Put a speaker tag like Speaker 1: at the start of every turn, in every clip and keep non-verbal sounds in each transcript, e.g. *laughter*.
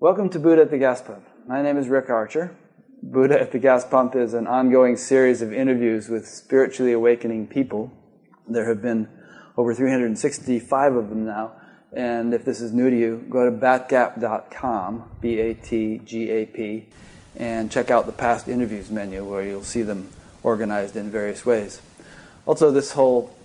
Speaker 1: Welcome to Buddha at the Gas Pump. My name is Rick Archer. Buddha at the Gas Pump is an ongoing series of interviews with spiritually awakening people. There have been over 365 of them now. And if this is new to you, go to batgap.com, B A T G A P, and check out the past interviews menu where you'll see them organized in various ways. Also, this whole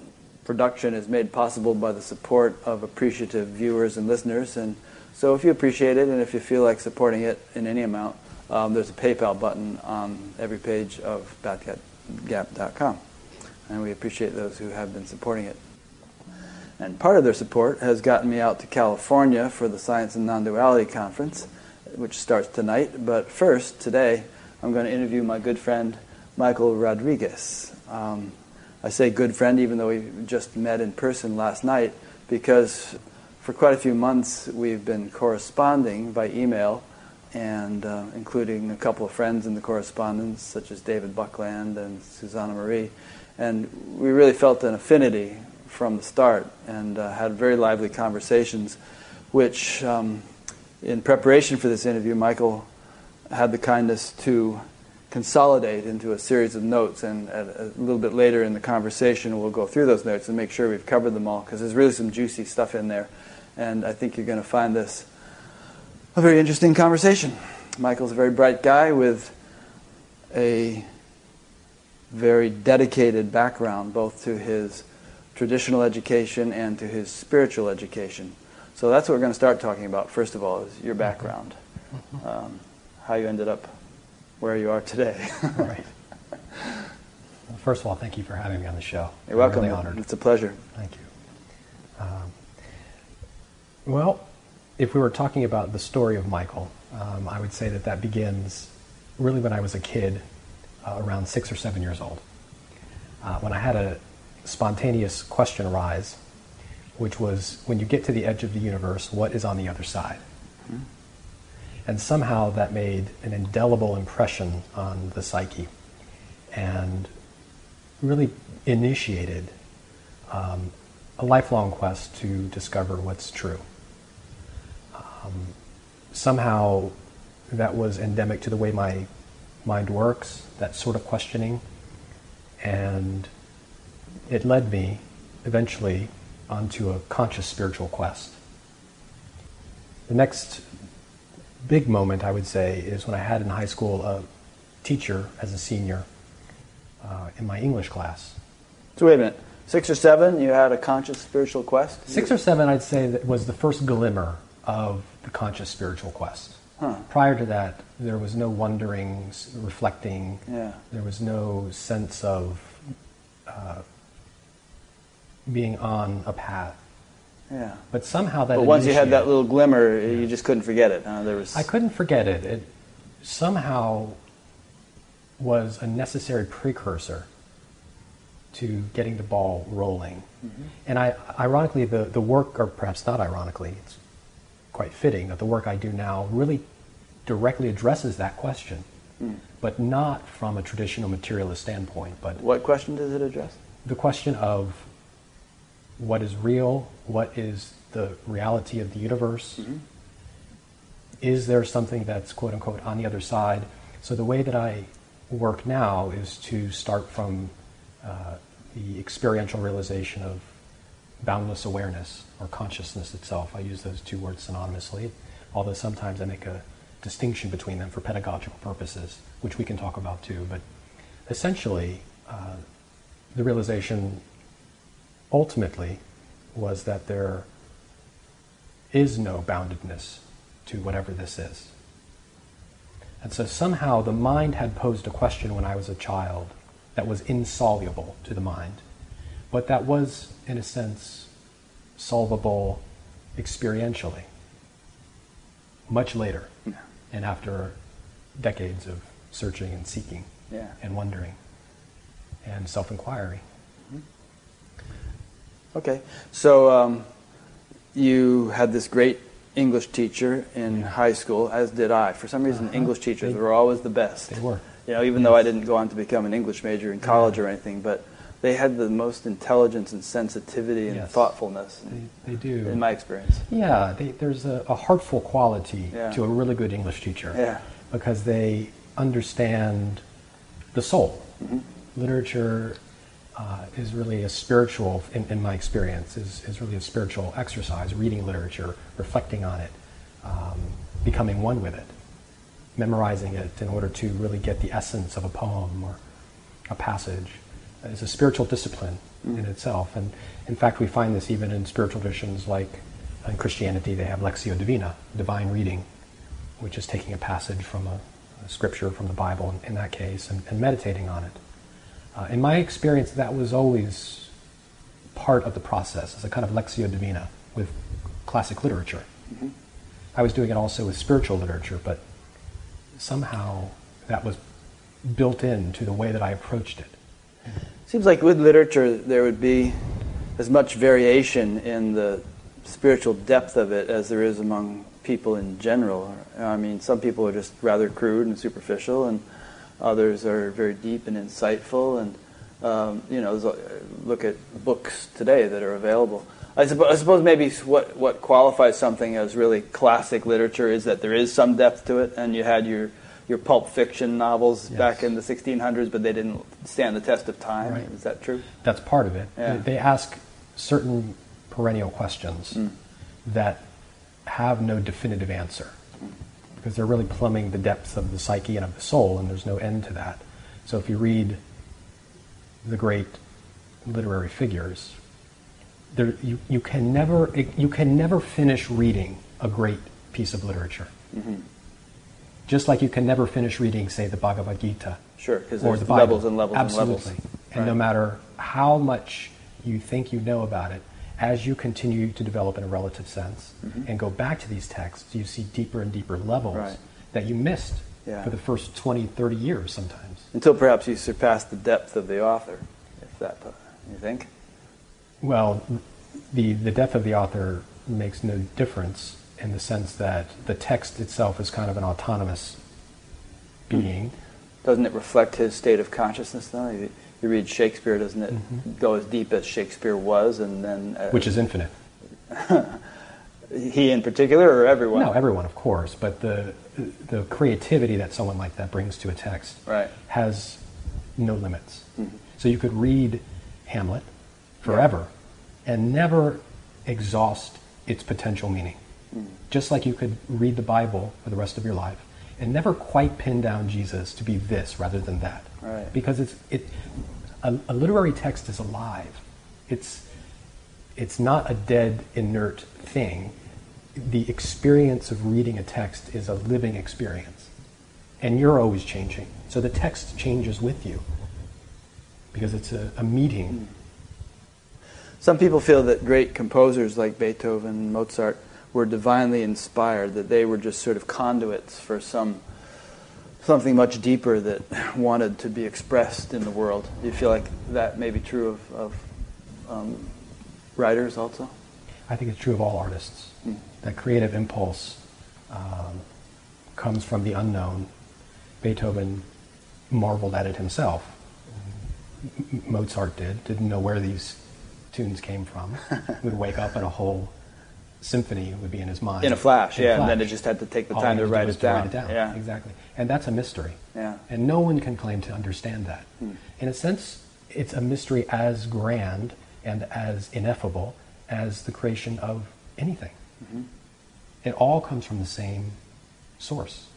Speaker 1: production is made possible by the support of appreciative viewers and listeners. And so if you appreciate it and if you feel like supporting it in any amount, um, there's a PayPal button on every page of batgap.com. And we appreciate those who have been supporting it. And part of their support has gotten me out to California for the Science and Non-Duality Conference, which starts tonight. But first, today, I'm going to interview my good friend, Michael Rodriguez. Um, I say good friend even though we just met in person last night because for quite a few months, we've been corresponding by email, and uh, including a couple of friends in the correspondence, such as David Buckland and Susanna Marie. And we really felt an affinity from the start and uh, had very lively conversations, which, um, in preparation for this interview, Michael had the kindness to consolidate into a series of notes. And a, a little bit later in the conversation, we'll go through those notes and make sure we've covered them all because there's really some juicy stuff in there and I think you're going to find this a very interesting conversation. Michael's a very bright guy with a very dedicated background, both to his traditional education and to his spiritual education. So that's what we're going to start talking about, first of all, is your background, um, how you ended up where you are today.
Speaker 2: right. *laughs* Well, first of all, thank you for having me on the show.
Speaker 1: You're welcome.
Speaker 2: I'm really honored.
Speaker 1: It's a pleasure.
Speaker 2: Thank you. Well, if we were talking about the story of Michael, um, I would say that that begins really when I was a kid, uh, around six or seven years old, uh, when I had a spontaneous question arise, which was when you get to the edge of the universe, what is on the other side? Mm-hmm. And somehow that made an indelible impression on the psyche and really initiated um, a lifelong quest to discover what's true. Um, somehow that was endemic to the way my mind works, that sort of questioning. And it led me eventually onto a conscious spiritual quest. The next big moment, I would say, is when I had in high school a teacher as a senior uh, in my English class.
Speaker 1: So, wait a minute. Six or seven, you had a conscious spiritual quest?
Speaker 2: Six or seven, I'd say, that was the first glimmer of the conscious spiritual quest. Huh. Prior to that, there was no wondering, reflecting. Yeah. There was no sense of uh, being on a path.
Speaker 1: Yeah.
Speaker 2: But somehow that.
Speaker 1: But once you had that little glimmer, yeah. you just couldn't forget it. Uh, there was.
Speaker 2: I couldn't forget it. It somehow was a necessary precursor to getting the ball rolling. Mm-hmm. And I, ironically, the, the work, or perhaps not ironically, it's quite fitting that the work I do now really directly addresses that question, mm. but not from a traditional materialist standpoint. But
Speaker 1: what question does it address?
Speaker 2: The question of what is real, what is the reality of the universe. Mm-hmm. Is there something that's quote unquote on the other side? So the way that I work now is to start from uh, the experiential realization of boundless awareness or consciousness itself. I use those two words synonymously, although sometimes I make a distinction between them for pedagogical purposes, which we can talk about too. But essentially, uh, the realization ultimately was that there is no boundedness to whatever this is. And so somehow the mind had posed a question when I was a child that was insoluble to the mind, but that was, in a sense, solvable experientially much later yeah. and after decades of searching and seeking yeah. and wondering and self inquiry. Mm-hmm.
Speaker 1: Okay, so um, you had this great English teacher in yeah. high school, as did I. For some reason, uh-huh. English teachers they, were always the best.
Speaker 2: They were.
Speaker 1: You know, even yes. though I didn't go on to become an English major in college or anything, but they had the most intelligence and sensitivity and
Speaker 2: Yes.
Speaker 1: thoughtfulness,
Speaker 2: They, they do.
Speaker 1: in my experience.
Speaker 2: Yeah, they, there's a, a heartful quality
Speaker 1: Yeah.
Speaker 2: to a really good English teacher
Speaker 1: Yeah.
Speaker 2: because they understand the soul.
Speaker 1: Mm-hmm.
Speaker 2: Literature uh, is really a spiritual, in, in my experience, is, is really a spiritual exercise. Reading literature, reflecting on it, um, becoming one with it, memorizing it in order to really get the essence of a poem or a passage is a spiritual discipline in mm. itself. And in fact, we find this even in spiritual traditions like in Christianity, they have Lectio Divina, divine reading, which is taking a passage from a, a scripture from the Bible in, in that case and, and meditating on it. Uh, in my experience, that was always part of the process, as a kind of Lectio Divina with classic literature. Mm-hmm. I was doing it also with spiritual literature, but somehow that was built into the way that I approached it. Mm-hmm.
Speaker 1: Seems like with literature there would be as much variation in the spiritual depth of it as there is among people in general. I mean, some people are just rather crude and superficial, and others are very deep and insightful. And um, you know, look at books today that are available. I suppose, I suppose maybe what what qualifies something as really classic literature is that there is some depth to it, and you had your your pulp fiction novels
Speaker 2: Yes.
Speaker 1: back in the 1600s, but they didn't stand the test of time.
Speaker 2: Right.
Speaker 1: Is that true?
Speaker 2: That's part of it.
Speaker 1: Yeah.
Speaker 2: They ask certain perennial questions
Speaker 1: Mm.
Speaker 2: that have no definitive answer because they're really plumbing the depths of the psyche and of the soul, and there's no end to that. So if you read the great literary figures, there, you, you, can never, you can never finish reading a great piece of literature.
Speaker 1: Mm-hmm.
Speaker 2: Just like you can never finish reading, say, the Bhagavad Gita
Speaker 1: Sure, because there's
Speaker 2: the
Speaker 1: levels and levels
Speaker 2: Absolutely.
Speaker 1: and levels.
Speaker 2: And no matter how much you think you know about it, as you continue to develop in a relative sense and go back to these texts, you see deeper and deeper levels
Speaker 1: Mm-hmm. Right.
Speaker 2: that you missed
Speaker 1: Yeah.
Speaker 2: for the first 20, 30 years sometimes.
Speaker 1: Until perhaps you surpass the depth of the author, if that, you think?
Speaker 2: Well, the, the depth of the author makes no difference in the sense that the text itself is kind of an autonomous being.
Speaker 1: Doesn't it reflect his state of consciousness, though? You, you read Shakespeare, doesn't it go as deep as Shakespeare was, and then. Uh,
Speaker 2: Which is infinite. *laughs*
Speaker 1: He in particular, or everyone?
Speaker 2: No, everyone, of course, but the the creativity that someone like that brings to a text
Speaker 1: Right.
Speaker 2: has no limits. So you could read Hamlet forever and never exhaust its potential meaning. Just like you could read the Bible for the rest of your life and never quite pin down Jesus to be this rather than that.
Speaker 1: Right.
Speaker 2: Because it's it a, a literary text is alive. It's it's not a dead, inert thing. The experience of reading a text is a living experience. And you're always changing. So the text changes with you because it's a, a meeting. Hmm.
Speaker 1: Some people feel that great composers like Beethoven, Mozart, were divinely inspired, that they were just sort of conduits for some something much deeper that wanted to be expressed in the world. Do you feel like that may be true of, of um, writers also?
Speaker 2: I think it's true of all artists. That creative impulse um, comes from the unknown. Beethoven marveled at it himself. Mozart did, didn't know where these tunes came from. *laughs* would wake up and a whole symphony would be in his mind.
Speaker 1: In a flash,
Speaker 2: In a
Speaker 1: yeah, and then
Speaker 2: flash.
Speaker 1: it just had to take the
Speaker 2: All
Speaker 1: time to write it
Speaker 2: to write it down.
Speaker 1: Yeah.
Speaker 2: Exactly. And that's a mystery.
Speaker 1: Yeah.
Speaker 2: And no one can claim to understand that. Hmm. In a sense, it's a mystery as grand and as ineffable as the creation of anything. Mm-hmm. It all comes from the same source.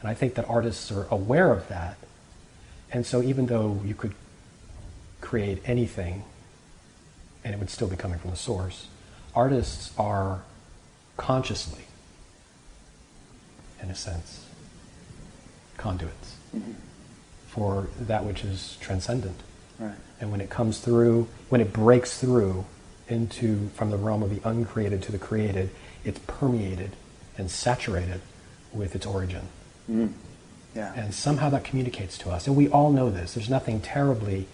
Speaker 2: And I think that artists are aware of that. And so even though you could create anything and it would still be coming from the source, artists are consciously, in a sense, conduits for that which is transcendent.
Speaker 1: Right.
Speaker 2: And when it comes through, when it breaks through into from the realm of the uncreated to the created, it's permeated and saturated with its origin. Mm-hmm.
Speaker 1: Yeah.
Speaker 2: And somehow that communicates to us. And we all know this. There's nothing terribly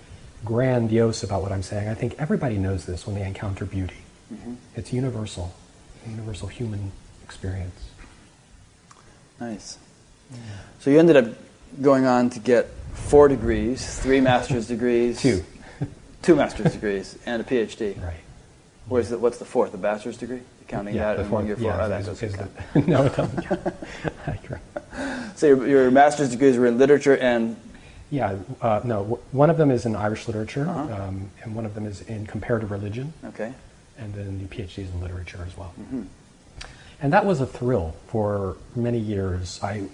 Speaker 2: grandiose about what I'm saying. I think everybody knows this when they encounter beauty. It's universal, a universal human experience.
Speaker 1: Nice. So you ended up going on to get four degrees, three *laughs* master's degrees.
Speaker 2: Two. *laughs*
Speaker 1: Two master's degrees and a PhD.
Speaker 2: Right.
Speaker 1: Where's the, what's the fourth? The bachelor's degree? Counting
Speaker 2: yeah,
Speaker 1: that
Speaker 2: the fourth,
Speaker 1: one year four?
Speaker 2: yeah,
Speaker 1: oh, that doesn't count.
Speaker 2: the- *laughs* no, it doesn't count.
Speaker 1: So your, your master's degrees were in literature and
Speaker 2: Yeah, uh, no. w- One of them is in Irish literature,
Speaker 1: Uh-huh.
Speaker 2: um, and one of them is in comparative religion,
Speaker 1: okay.
Speaker 2: And then the PhDs in literature as well.
Speaker 1: Mm-hmm.
Speaker 2: And that was a thrill for many years. I,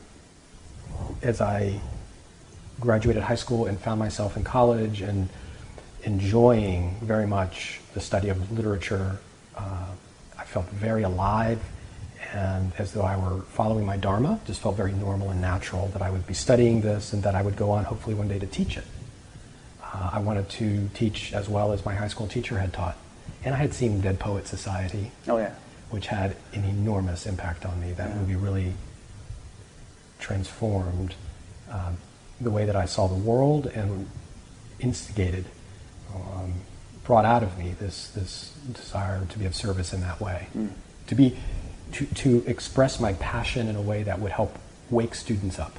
Speaker 2: as I graduated high school and found myself in college and enjoying very much the study of literature, uh, I felt very alive and as though I were following my dharma. Just felt very normal and natural that I would be studying this and that I would go on hopefully one day to teach it. Uh, I wanted to teach as well as my high school teacher had taught. And I had seen Dead Poet Society,
Speaker 1: Oh yeah.
Speaker 2: which had an enormous impact on me. That
Speaker 1: Yeah.
Speaker 2: movie really transformed um, the way that I saw the world and instigated, um, brought out of me this this desire to be of service in that way, to be to to express my passion in a way that would help wake students up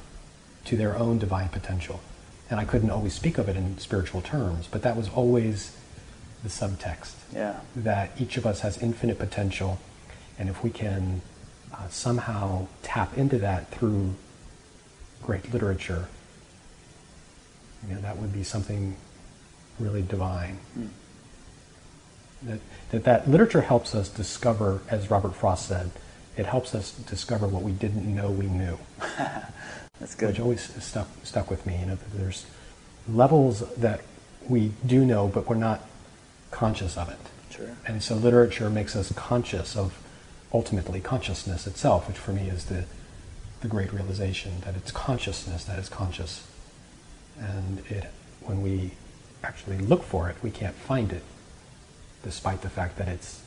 Speaker 2: to their own divine potential. And I couldn't always speak of it in spiritual terms, but that was always the subtext
Speaker 1: Yeah.
Speaker 2: that each of us has infinite potential, and if we can uh, somehow tap into that through great literature, you know, that would be something really divine. That, that that literature helps us discover, as Robert Frost said, it helps us discover what we didn't know we knew *laughs*
Speaker 1: That's good.
Speaker 2: which always stuck stuck with me. You know, that there's levels that we do know, but we're not conscious of it.
Speaker 1: Sure.
Speaker 2: And so literature makes us conscious of ultimately consciousness itself, which for me is the the great realization that it's consciousness that is conscious. And it when we actually look for it, we can't find it, despite the fact that it's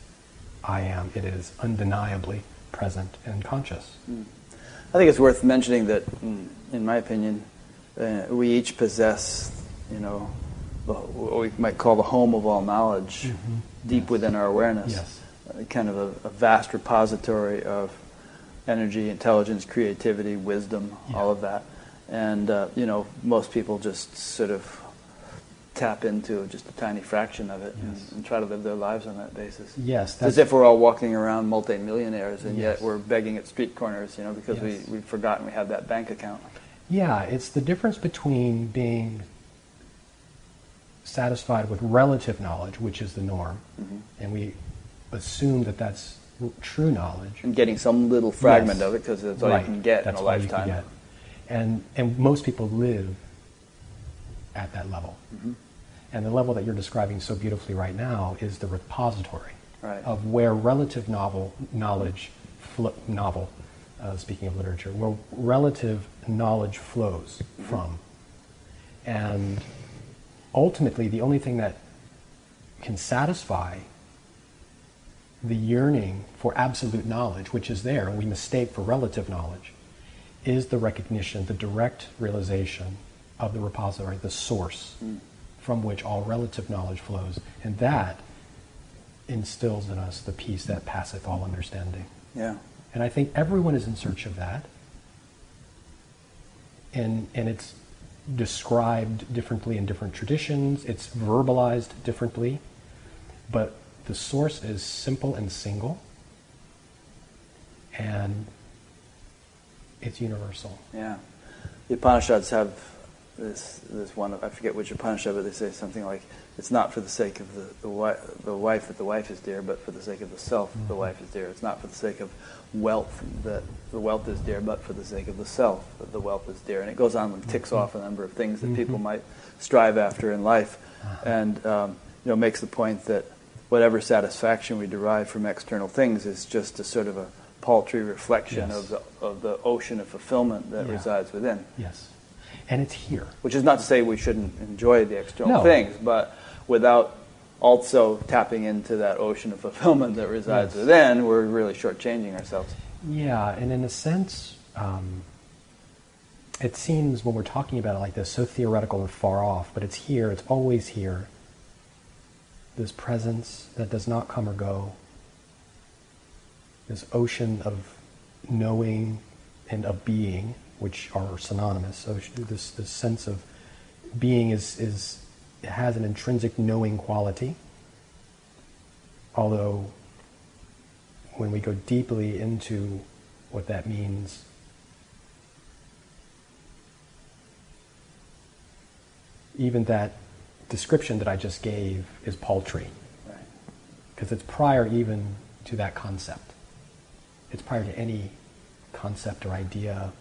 Speaker 2: I am, it is undeniably present and conscious.
Speaker 1: I think it's worth mentioning that, in, in my opinion, uh, we each possess, you know, what we might call the home of all knowledge, deep within our awareness.
Speaker 2: Yes.
Speaker 1: Uh, kind of a, a vast repository of energy, intelligence, creativity, wisdom,
Speaker 2: Yeah.
Speaker 1: all of that. And uh, you know, most people just sort of tap into just a tiny fraction of it and,
Speaker 2: Yes.
Speaker 1: and try to live their lives on that basis.
Speaker 2: Yes,
Speaker 1: as if we're all walking around multimillionaires, and
Speaker 2: Yes.
Speaker 1: yet we're begging at street corners, you know, because
Speaker 2: Yes.
Speaker 1: we, we've forgotten we have that bank account.
Speaker 2: Yeah, it's the difference between being satisfied with relative knowledge, which is the norm,
Speaker 1: Mm-hmm.
Speaker 2: and we assume that that's true knowledge.
Speaker 1: And getting some little fragment
Speaker 2: Yes.
Speaker 1: of it, because that's all
Speaker 2: Right,
Speaker 1: you can get
Speaker 2: that's
Speaker 1: in a
Speaker 2: all you can
Speaker 1: lifetime.
Speaker 2: And, and most people live at that level.
Speaker 1: Mm-hmm.
Speaker 2: And the level that you're describing so beautifully right now is the repository
Speaker 1: Right.
Speaker 2: of where relative novel knowledge, flo- novel, uh, speaking of literature, where relative knowledge flows
Speaker 1: Mm-hmm.
Speaker 2: from. And ultimately, the only thing that can satisfy the yearning for absolute knowledge, which is there, and we mistake for relative knowledge, is the recognition, the direct realization of the repository, the source mm. from which all relative knowledge flows. And that instills in us the peace that passeth all understanding.
Speaker 1: Yeah.
Speaker 2: And I think everyone is in search of that. And, and it's described differently in different traditions, it's verbalized differently, but the source is simple and single, and it's universal.
Speaker 1: Yeah. The Upanishads have this, this one, I forget which Upanishad, but they say something like, it's not for the sake of the, the, wi- the wife that the wife is dear, but for the sake of the self that the mm-hmm. wife is dear. It's not for the sake of wealth that the wealth is dear, but for the sake of the self that the wealth is dear. And it goes on and ticks mm-hmm. off a number of things that mm-hmm. people might strive after in life. Uh-huh. And, um, you know, makes the point that whatever satisfaction we derive from external things is just a sort of a paltry reflection
Speaker 2: Yes.
Speaker 1: of, the, of the ocean of fulfillment that
Speaker 2: Yeah.
Speaker 1: resides within.
Speaker 2: Yes. And it's here.
Speaker 1: Which is not to say we shouldn't enjoy the external
Speaker 2: No.
Speaker 1: things, but without also tapping into that ocean of fulfillment that resides
Speaker 2: Yes.
Speaker 1: within, we're really shortchanging ourselves.
Speaker 2: Yeah, and in a sense, um, it seems when we're talking about it like this, so theoretical and far off, but it's here, it's always here. This presence that does not come or go, this ocean of knowing and of being, which are synonymous. So this, this sense of being is, is has an intrinsic knowing quality. Although, when we go deeply into what that means, even that description that I just gave is paltry. Because it's prior even to that concept. It's prior to any concept or idea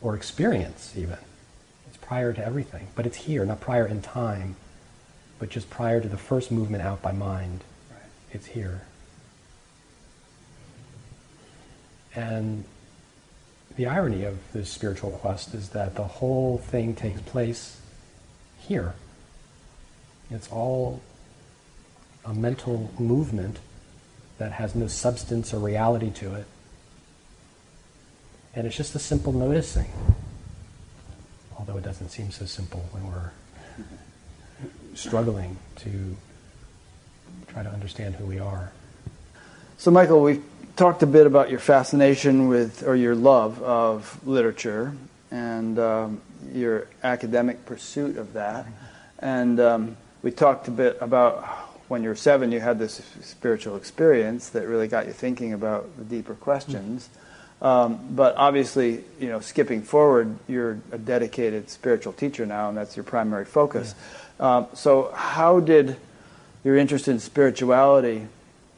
Speaker 2: or experience, even. Prior to everything. But it's here, not prior in time, but just prior to the first movement out by mind.
Speaker 1: Right.
Speaker 2: It's here. And the irony of this spiritual quest is that the whole thing takes place here. It's all a mental movement that has no substance or reality to it. And it's just a simple noticing. Although it doesn't seem so simple when we're struggling to try to understand who we are.
Speaker 1: So, Michael, we've talked a bit about your fascination with, or your love of literature and um, your academic pursuit of that. And um, we talked a bit about when you were seven, you had this spiritual experience that really got you thinking about the deeper questions. Um, but obviously, you know, skipping forward, you're a dedicated spiritual teacher now, and that's your primary focus. Yeah. Um, so, how did your interest in spirituality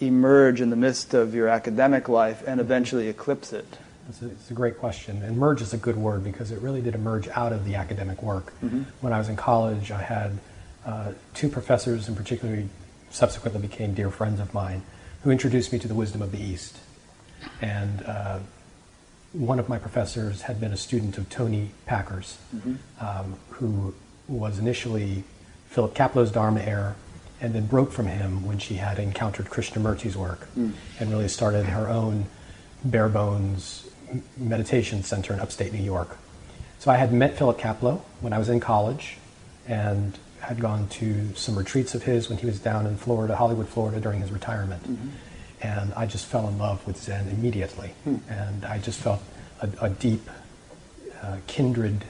Speaker 1: emerge in the midst of your academic life and eventually eclipse it?
Speaker 2: It's a, it's a great question. Emerge is a good word because it really did emerge out of the academic work. Mm-hmm. When I was in college, I had uh, two professors, in particular, subsequently became dear friends of mine, who introduced me to the wisdom of the East. And uh, one of my professors had been a student of Toni Packer's, mm-hmm. um, who was initially Philip Kapleau's Dharma heir, and then broke from him when she had encountered Krishnamurti's work mm. and really started her own bare bones meditation center in upstate New York. So I had met Philip Kapleau when I was in college and had gone to some retreats of his when he was down in Florida, Hollywood, Florida, during his retirement. Mm-hmm and I just fell in love with Zen immediately. Hmm. And I just felt a, a deep, uh, kindred,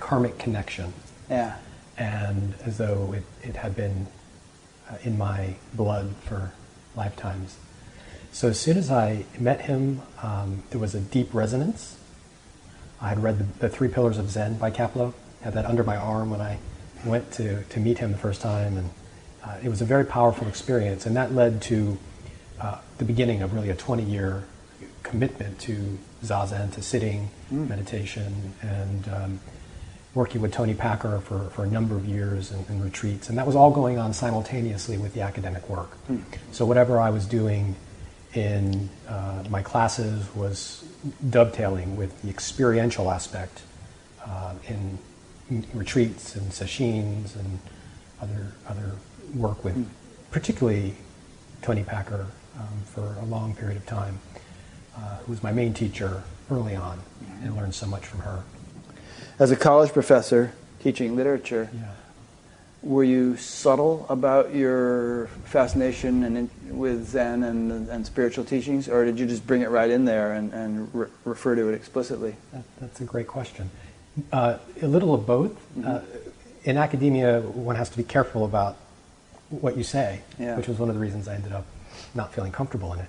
Speaker 2: karmic connection.
Speaker 1: Yeah.
Speaker 2: And as though it, it had been uh, in my blood for lifetimes. So as soon as I met him, um, there was a deep resonance. I had read the, the, Three Pillars of Zen by Kapleau, had that under my arm when I went to, to meet him the first time, and uh, it was a very powerful experience, and that led to the beginning of really a 20 year commitment to zazen, to sitting, mm. meditation, and um, working with Toni Packer for, for a number of years and, and, retreats. And that was all going on simultaneously with the academic work. Mm. So whatever I was doing in uh, my classes was dovetailing with the experiential aspect uh, in, retreats and sessions and other, other work with mm. particularly Toni Packer um, for a long period of time, uh, who was my main teacher early on, and learned so much from her.
Speaker 1: As a college professor teaching literature, yeah. were you subtle about your fascination and in, with Zen and, and spiritual teachings, or did you just bring it right in there and, and re- refer to it explicitly?
Speaker 2: That, that's a great question. Uh, a little of both. Mm-hmm. Uh, in academia, one has to be careful about what you say, yeah. which was one of the reasons I ended up not feeling comfortable in it.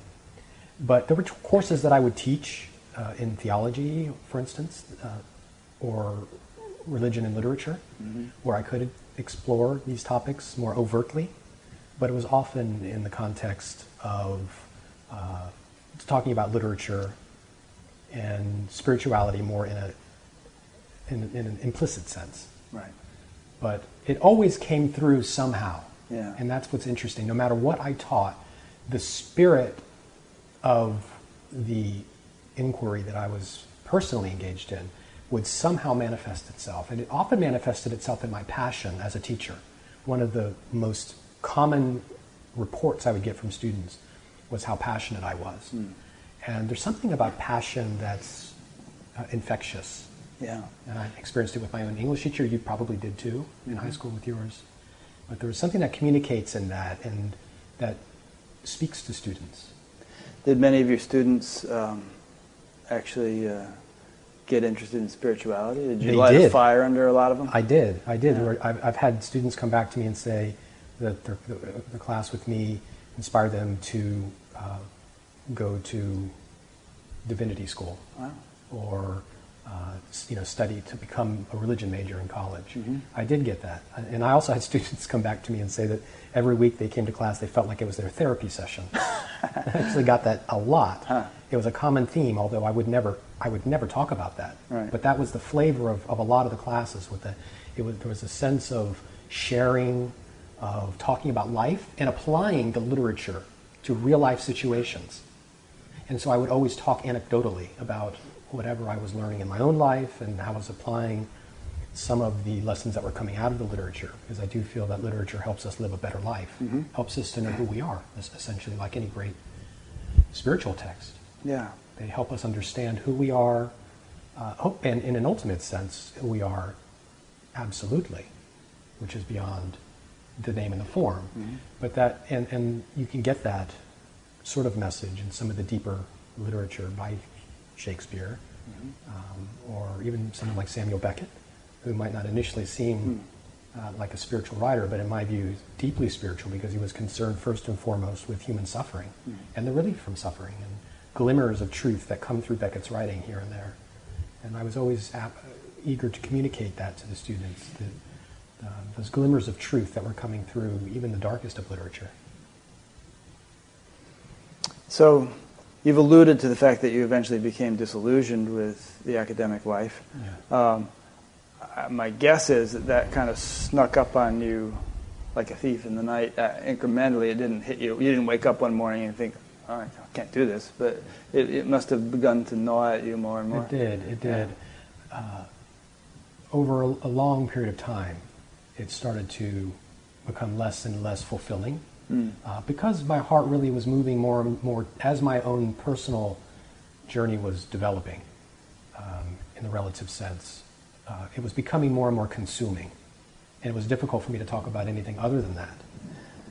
Speaker 2: But there were courses that I would teach uh, in theology, for instance, uh, or religion and literature, mm-hmm. where I could explore these topics more overtly. But it was often in the context of uh, talking about literature and spirituality more in a in, in, an implicit sense.
Speaker 1: Right.
Speaker 2: But it always came through somehow.
Speaker 1: Yeah.
Speaker 2: And that's what's interesting. No matter what I taught, the spirit of the inquiry that I was personally engaged in would somehow manifest itself. And it often manifested itself in my passion as a teacher. One of the most common reports I would get from students was how passionate I was. Mm. And there's something about passion that's uh, infectious.
Speaker 1: Yeah.
Speaker 2: And I experienced it with my own English teacher. You probably did too in mm-hmm. high school with yours. But there was something that communicates in that and that speaks to students.
Speaker 1: Did many of your students um, actually uh, get interested in spirituality? Did you
Speaker 2: They
Speaker 1: light a fire under a lot of them?
Speaker 2: I did. I did.
Speaker 1: Yeah.
Speaker 2: I've, I've had students come back to me and say that the, the class with me inspired them to uh, go to divinity school
Speaker 1: Wow.
Speaker 2: or uh, you know study to become a religion major in college.
Speaker 1: Mm-hmm.
Speaker 2: I did get that, and I also had *laughs* students come back to me and say that every week they came to class, they felt like it was their therapy session. *laughs* I actually got that a lot.
Speaker 1: Huh.
Speaker 2: It was a common theme, although I would never, I would never talk about that.
Speaker 1: Right.
Speaker 2: But that was the flavor of, of a lot of the classes. With the, it was, there was a sense of sharing, of talking about life, and applying the literature to real life situations. And so I would always talk anecdotally about whatever I was learning in my own life and how I was applying some of the lessons that were coming out of the literature, because I do feel that literature helps us live a better life, helps us to know who we are, essentially, like any great spiritual text.
Speaker 1: Yeah.
Speaker 2: They help us understand who we are, uh, and in an ultimate sense, who we are absolutely, which is beyond the name and the form. But that, and, and you can get that sort of message in some of the deeper literature by Shakespeare, um, or even someone like Samuel Beckett, who might not initially seem uh, like a spiritual writer, but in my view, deeply spiritual because he was concerned first and foremost with human suffering and the relief from suffering and glimmers of truth that come through Beckett's writing here and there. And I was always ap- eager to communicate that to the students, that, uh, those glimmers of truth that were coming through even the darkest of literature.
Speaker 1: So, you've alluded to the fact that you eventually became disillusioned with the academic life. Um, uh, my guess is that that kind of snuck up on you like a thief in the night. Uh, incrementally, it didn't hit you. You didn't wake up one morning and think, "Oh, I can't do this," but it, it must have begun to gnaw at you more and more.
Speaker 2: It did. It did. Uh, over a, a long period of time, it started to become less and less fulfilling
Speaker 1: Mm.
Speaker 2: uh, because my heart really was moving more and more as my own personal journey was developing um, in the relative sense. Uh, it was becoming more and more consuming, and it was difficult for me to talk about anything other than that.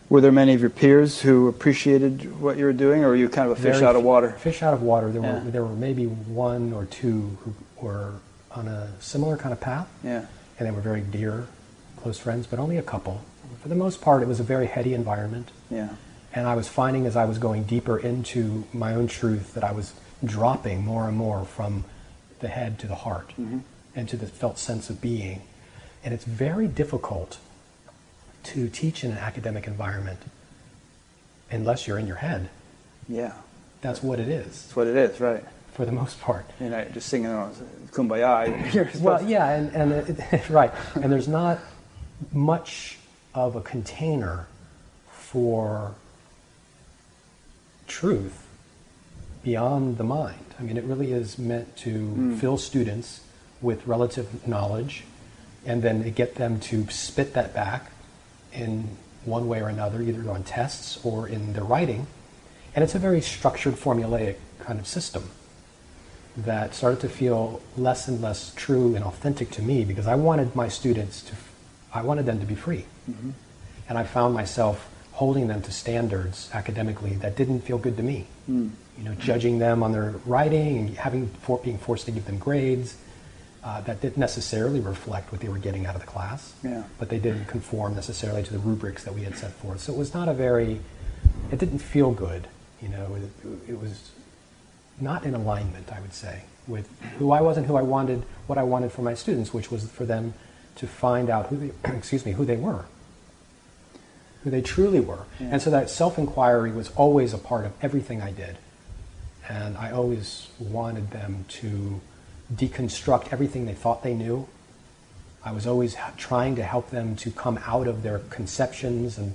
Speaker 1: Were there many of your peers who appreciated what you were doing, or were you kind of a fish
Speaker 2: Very
Speaker 1: out of water?
Speaker 2: Fish out of water. There
Speaker 1: Yeah.
Speaker 2: were there were maybe one or two who were on a similar kind of path.
Speaker 1: Yeah.
Speaker 2: and they were very dear, close friends, but only a couple. For the most part, it was a very heady environment,
Speaker 1: Yeah.
Speaker 2: and I was finding as I was going deeper into my own truth that I was dropping more and more from the head to the heart mm-hmm. and to the felt sense of being. And it's very difficult to teach in an academic environment unless you're in your head.
Speaker 1: Yeah.
Speaker 2: That's what it is,
Speaker 1: That's what it is, right?
Speaker 2: for the most part.
Speaker 1: You're not just singing oh, "Kumbaya." *laughs*
Speaker 2: Well, yeah, and, and it, *laughs* right, and there's not much of a container for truth beyond the mind. I mean, it really is meant to hmm. fill students with relative knowledge and then get them to spit that back in one way or another, either on tests or in their writing. And it's a very structured, formulaic kind of system that started to feel less and less true and authentic to me because I wanted my students to, I wanted them to be free. And I found myself holding them to standards academically that didn't feel good to me. You know, judging them on their writing and having for, being forced to give them grades uh, that didn't necessarily reflect what they were getting out of the class.
Speaker 1: Yeah.
Speaker 2: But they didn't conform necessarily to the rubrics that we had set forth. So it was not a very, it didn't feel good. You know, it, it was not in alignment, I would say, with who I was and who I wanted, what I wanted for my students, which was for them to find out who they, *clears throat* excuse me, who they were, who they truly were.
Speaker 1: Yeah.
Speaker 2: And so that self-inquiry was always a part of everything I did. And I always wanted them to deconstruct everything they thought they knew. I was always trying to help them to come out of their conceptions and,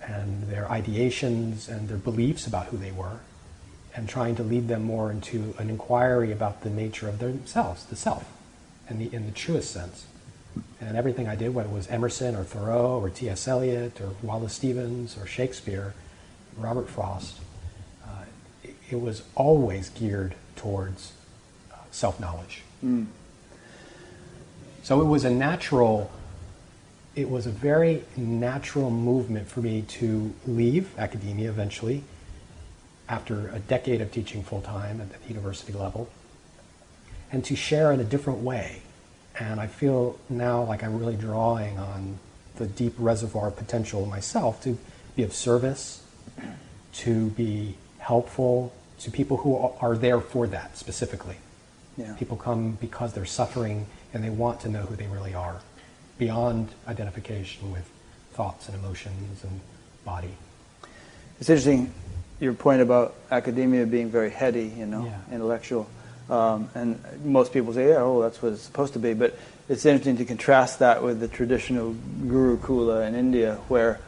Speaker 2: and their ideations and their beliefs about who they were and trying to lead them more into an inquiry about the nature of themselves, the self, in the, in the truest sense. And everything I did, whether it was Emerson or Thoreau or T.S. Eliot or Wallace Stevens or Shakespeare, Robert Frost, uh, it, it was always geared towards uh, self knowledge.
Speaker 1: Mm.
Speaker 2: So it was a natural, it was a very natural movement for me to leave academia eventually after a decade of teaching full time at the university level and to share in a different way. And I feel now like I'm really drawing on the deep reservoir of potential myself to be of service, to be helpful to people who are there for that specifically.
Speaker 1: Yeah.
Speaker 2: People come because they're suffering and they want to know who they really are, beyond identification with thoughts and emotions and body.
Speaker 1: It's interesting your point about academia being very heady, you know,
Speaker 2: Yeah.
Speaker 1: intellectual. Um, and most people say, yeah, oh, that's what it's supposed to be. But it's interesting to contrast that with the traditional Guru Kula in India, where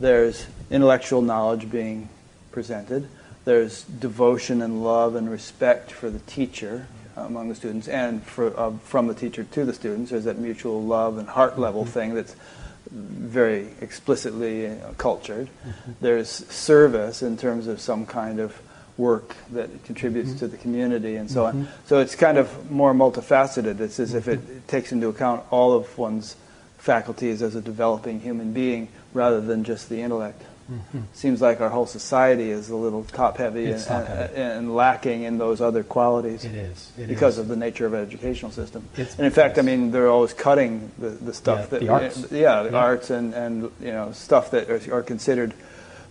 Speaker 1: there's intellectual knowledge being presented, there's devotion and love and respect for the teacher among the students, and for, uh, from the teacher to the students. There's that mutual love and heart level thing that's very explicitly uh, cultured. There's service in terms of some kind of work that contributes mm-hmm. to the community and so on. Mm-hmm. So it's kind of more multifaceted. It's as if it mm-hmm. takes into account all of one's faculties as a developing human being rather than just the intellect. Seems like our whole society is a little top heavy and, and, and lacking in those other qualities
Speaker 2: It is. It
Speaker 1: because
Speaker 2: is.
Speaker 1: of the nature of our educational system.
Speaker 2: It's-
Speaker 1: and in fact, I mean, they're always cutting the, the stuff
Speaker 2: Yeah,
Speaker 1: that
Speaker 2: the arts.
Speaker 1: yeah, the
Speaker 2: Yeah.
Speaker 1: arts and, and you know stuff that are, are considered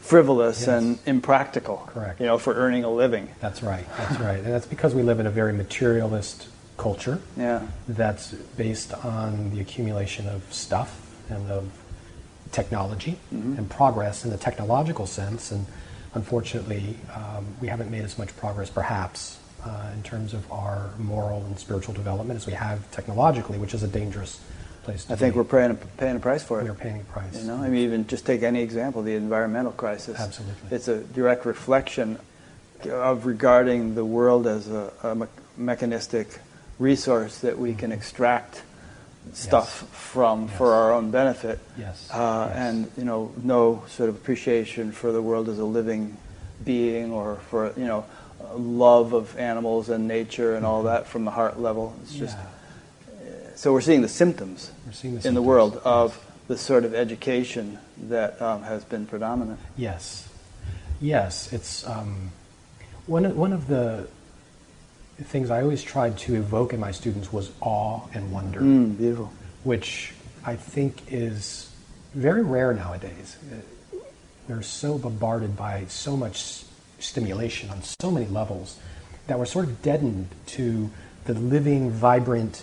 Speaker 1: frivolous
Speaker 2: Yes.
Speaker 1: and impractical.
Speaker 2: Correct.
Speaker 1: You know, for earning a living.
Speaker 2: That's right. That's right. And that's because we live in a very materialist culture
Speaker 1: Yeah.
Speaker 2: that's based on the accumulation of stuff and of technology and progress in the technological sense. And unfortunately, um, we haven't made as much progress, perhaps, uh, in terms of our moral and spiritual development as we have technologically, which is a dangerous place to
Speaker 1: I think
Speaker 2: be.
Speaker 1: we're paying a, paying a price for it.
Speaker 2: we are paying a price.
Speaker 1: You know, I mean, even just take any example, the environmental crisis.
Speaker 2: Absolutely.
Speaker 1: It's a direct reflection of regarding the world as a, a me- mechanistic resource that we can extract stuff from for our own benefit.
Speaker 2: Yes.
Speaker 1: Uh,
Speaker 2: Yes.
Speaker 1: And, you know, no sort of appreciation for the world as a living being or for, you know, love of animals and nature and all that from the heart level. It's just,
Speaker 2: Yeah.
Speaker 1: So we're seeing the symptoms
Speaker 2: We're seeing the
Speaker 1: in the world of the sort of education that um, has been predominant.
Speaker 2: Yes, yes. It's um, one of, one of the things I always tried to evoke in my students was awe and wonder,
Speaker 1: Mm, beautiful.
Speaker 2: which I think is very rare nowadays. We're so bombarded by so much stimulation on so many levels that we're sort of deadened to the living, vibrant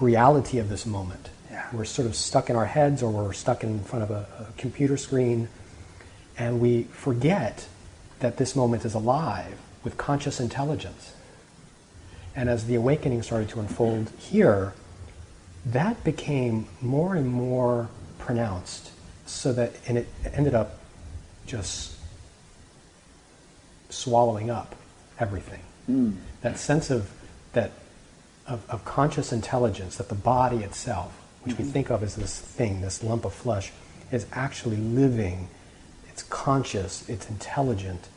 Speaker 2: reality of this moment.
Speaker 1: Yeah.
Speaker 2: We're sort of stuck in our heads or we're stuck in front of a, a computer screen and we forget that this moment is alive with conscious intelligence. And as the awakening started to unfold here, that became more and more pronounced so that and it ended up just swallowing up everything hmm. that sense of that of, of conscious intelligence that the body itself which we mm-hmm. think of as this thing this lump of flesh is actually living. It's conscious it's intelligent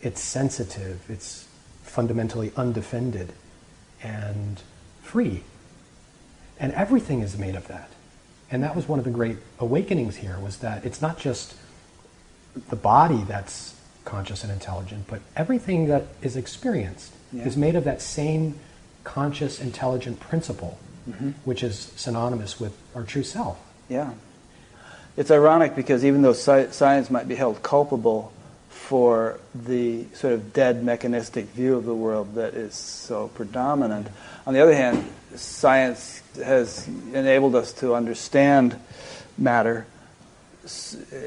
Speaker 2: it's sensitive it's fundamentally undefended and free. And everything is made of that. And that was one of the great awakenings here was that it's not just the body that's conscious and intelligent, but everything that is experienced
Speaker 1: Yeah.
Speaker 2: is made of that same conscious, intelligent principle,
Speaker 1: Mm-hmm.
Speaker 2: which is synonymous with our true self.
Speaker 1: Yeah. It's ironic because even though sci- science might be held culpable for the sort of dead mechanistic view of the world that is so predominant, on the other hand, science has enabled us to understand matter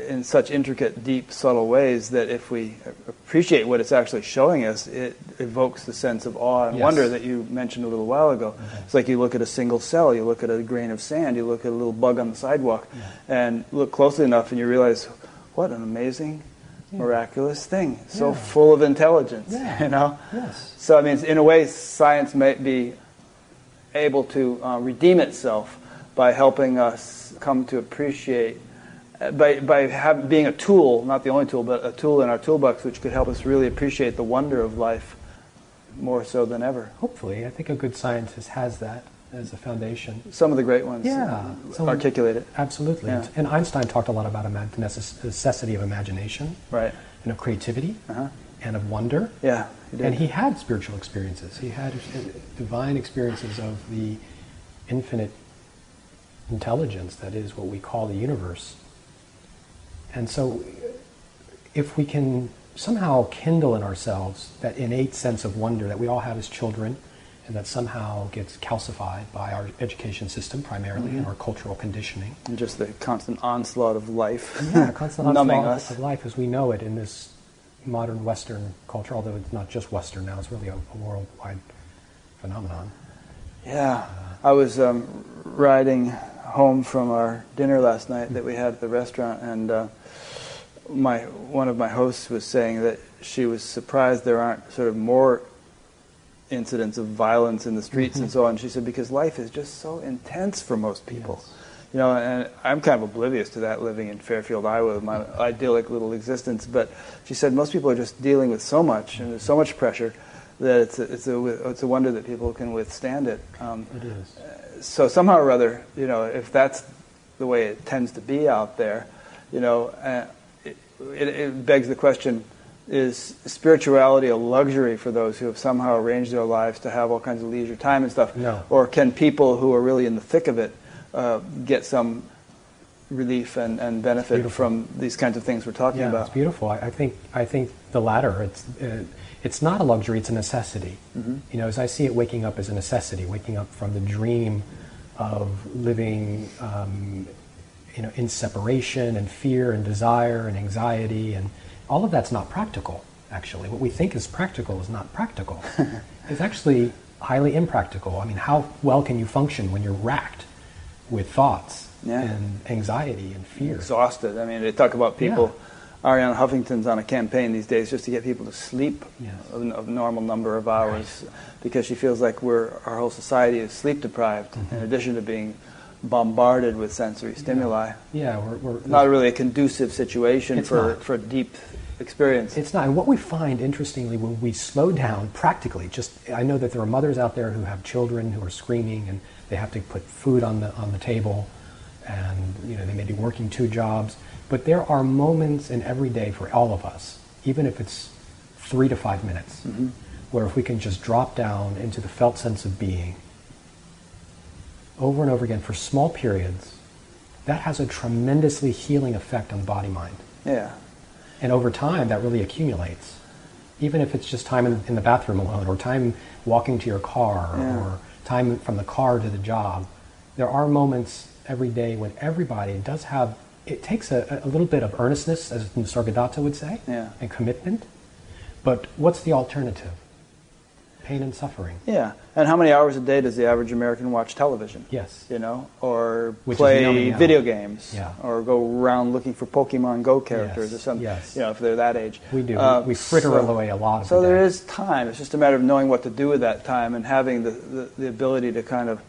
Speaker 1: in such intricate, deep, subtle ways that if we appreciate what it's actually showing us, it evokes the sense of awe and
Speaker 2: Yes.
Speaker 1: wonder that you mentioned a little while ago. It's like you look at a single cell, you look at a grain of sand, you look at a little bug on the sidewalk, and look closely enough, and you realize, what an amazing, miraculous thing! So
Speaker 2: Yeah.
Speaker 1: full of intelligence,
Speaker 2: Yeah. *laughs*
Speaker 1: you know.
Speaker 2: Yes.
Speaker 1: So I mean, in a way, science might be able to uh, redeem itself by helping us come to appreciate, by, by have, being a tool, not the only tool, but a tool in our toolbox which could help us really appreciate the wonder of life more so than ever.
Speaker 2: Hopefully, I think a good scientist has that as a foundation.
Speaker 1: Some of the great ones
Speaker 2: Yeah. Some-
Speaker 1: articulate it.
Speaker 2: Absolutely.
Speaker 1: Yeah.
Speaker 2: And Einstein talked a lot about the necessity of imagination
Speaker 1: Right.
Speaker 2: and of creativity.
Speaker 1: Uh-huh.
Speaker 2: and of wonder.
Speaker 1: Yeah, he.
Speaker 2: And he had spiritual experiences. He had divine experiences of the infinite intelligence that is what we call the universe. And so, if we can somehow kindle in ourselves that innate sense of wonder that we all have as children, and that somehow gets calcified by our education system primarily
Speaker 1: Mm-hmm.
Speaker 2: and our cultural conditioning.
Speaker 1: And just the constant onslaught of life,
Speaker 2: Yeah, constant *laughs*
Speaker 1: numbing
Speaker 2: onslaught
Speaker 1: us.
Speaker 2: of life as we know it in this modern Western culture, although it's not just Western now, it's really a, a worldwide phenomenon.
Speaker 1: Yeah, I was um, riding home from our dinner last night that we had at the restaurant, and uh, my one of my hosts was saying that she was surprised there aren't sort of more incidents of violence in the streets and so on. She said because life is just so intense for most people.
Speaker 2: Yes.
Speaker 1: You know, and I'm kind of oblivious to that living in Fairfield, Iowa, with my idyllic little existence. But she said most people are just dealing with so much, and there's so much pressure that it's a, it's a, it's a wonder that people can withstand it. Um,
Speaker 2: It is.
Speaker 1: so somehow or other, you know, if that's the way it tends to be out there, you know, uh, it, it, begs the question: Is spirituality a luxury for those who have somehow arranged their lives to have all kinds of leisure time and stuff,
Speaker 2: No.
Speaker 1: or can people who are really in the thick of it uh, get some relief and, and benefit from these kinds of things we're talking
Speaker 2: Yeah,
Speaker 1: about?
Speaker 2: it's beautiful. I, I think I think the latter. It's uh, it's not a luxury; it's a necessity.
Speaker 1: Mm-hmm.
Speaker 2: You know, as I see it, waking up is a necessity, waking up from the dream of living, um, you know, in separation and fear and desire and anxiety, and all of that's not practical. Actually, what we think is practical is not practical. *laughs* it's actually highly impractical. I mean, how well can you function when you're racked with thoughts
Speaker 1: Yeah.
Speaker 2: and anxiety and fear?
Speaker 1: exhausted. I mean, they talk about people. Arianna Huffington's on a campaign these days just to get people to sleep
Speaker 2: Yes.
Speaker 1: a, a normal number of hours because she feels like we're our whole society is sleep deprived
Speaker 2: Mm-hmm.
Speaker 1: in addition to being bombarded with sensory stimuli.
Speaker 2: Yeah, we're, we're
Speaker 1: Not really a conducive situation for,
Speaker 2: not.
Speaker 1: for deep experience.
Speaker 2: It's not. And what we find, interestingly, when we slow down practically, just I know that there are mothers out there who have children who are screaming and they have to put food on the on the table, and you know they may be working two jobs. But there are moments in every day for all of us, even if it's three to five minutes, mm-hmm. where if we can just drop down into the felt sense of being over and over again for small periods, that has a tremendously healing effect on the body mind.
Speaker 1: yeah.
Speaker 2: And over time, that really accumulates. Even if it's just time in, in the bathroom alone, or time walking to your car,
Speaker 1: Yeah.
Speaker 2: or time from the car to the job, there are moments every day when everybody does have, it takes a, a little bit of earnestness, as Nisargadatta would say,
Speaker 1: Yeah.
Speaker 2: and commitment. But what's the alternative? Pain and suffering.
Speaker 1: Yeah. And how many hours a day does the average American watch television?
Speaker 2: Yes.
Speaker 1: You know, or
Speaker 2: Which
Speaker 1: play video games,
Speaker 2: Yeah.
Speaker 1: or go around looking for Pokemon Go characters
Speaker 2: Yes,
Speaker 1: or something.
Speaker 2: yes.
Speaker 1: You know, if they're that age.
Speaker 2: We do.
Speaker 1: Uh,
Speaker 2: we fritter
Speaker 1: so-
Speaker 2: away a lot of
Speaker 1: So
Speaker 2: the
Speaker 1: there is time. It's just a matter of knowing what to do with that time and having the, the, the ability to kind of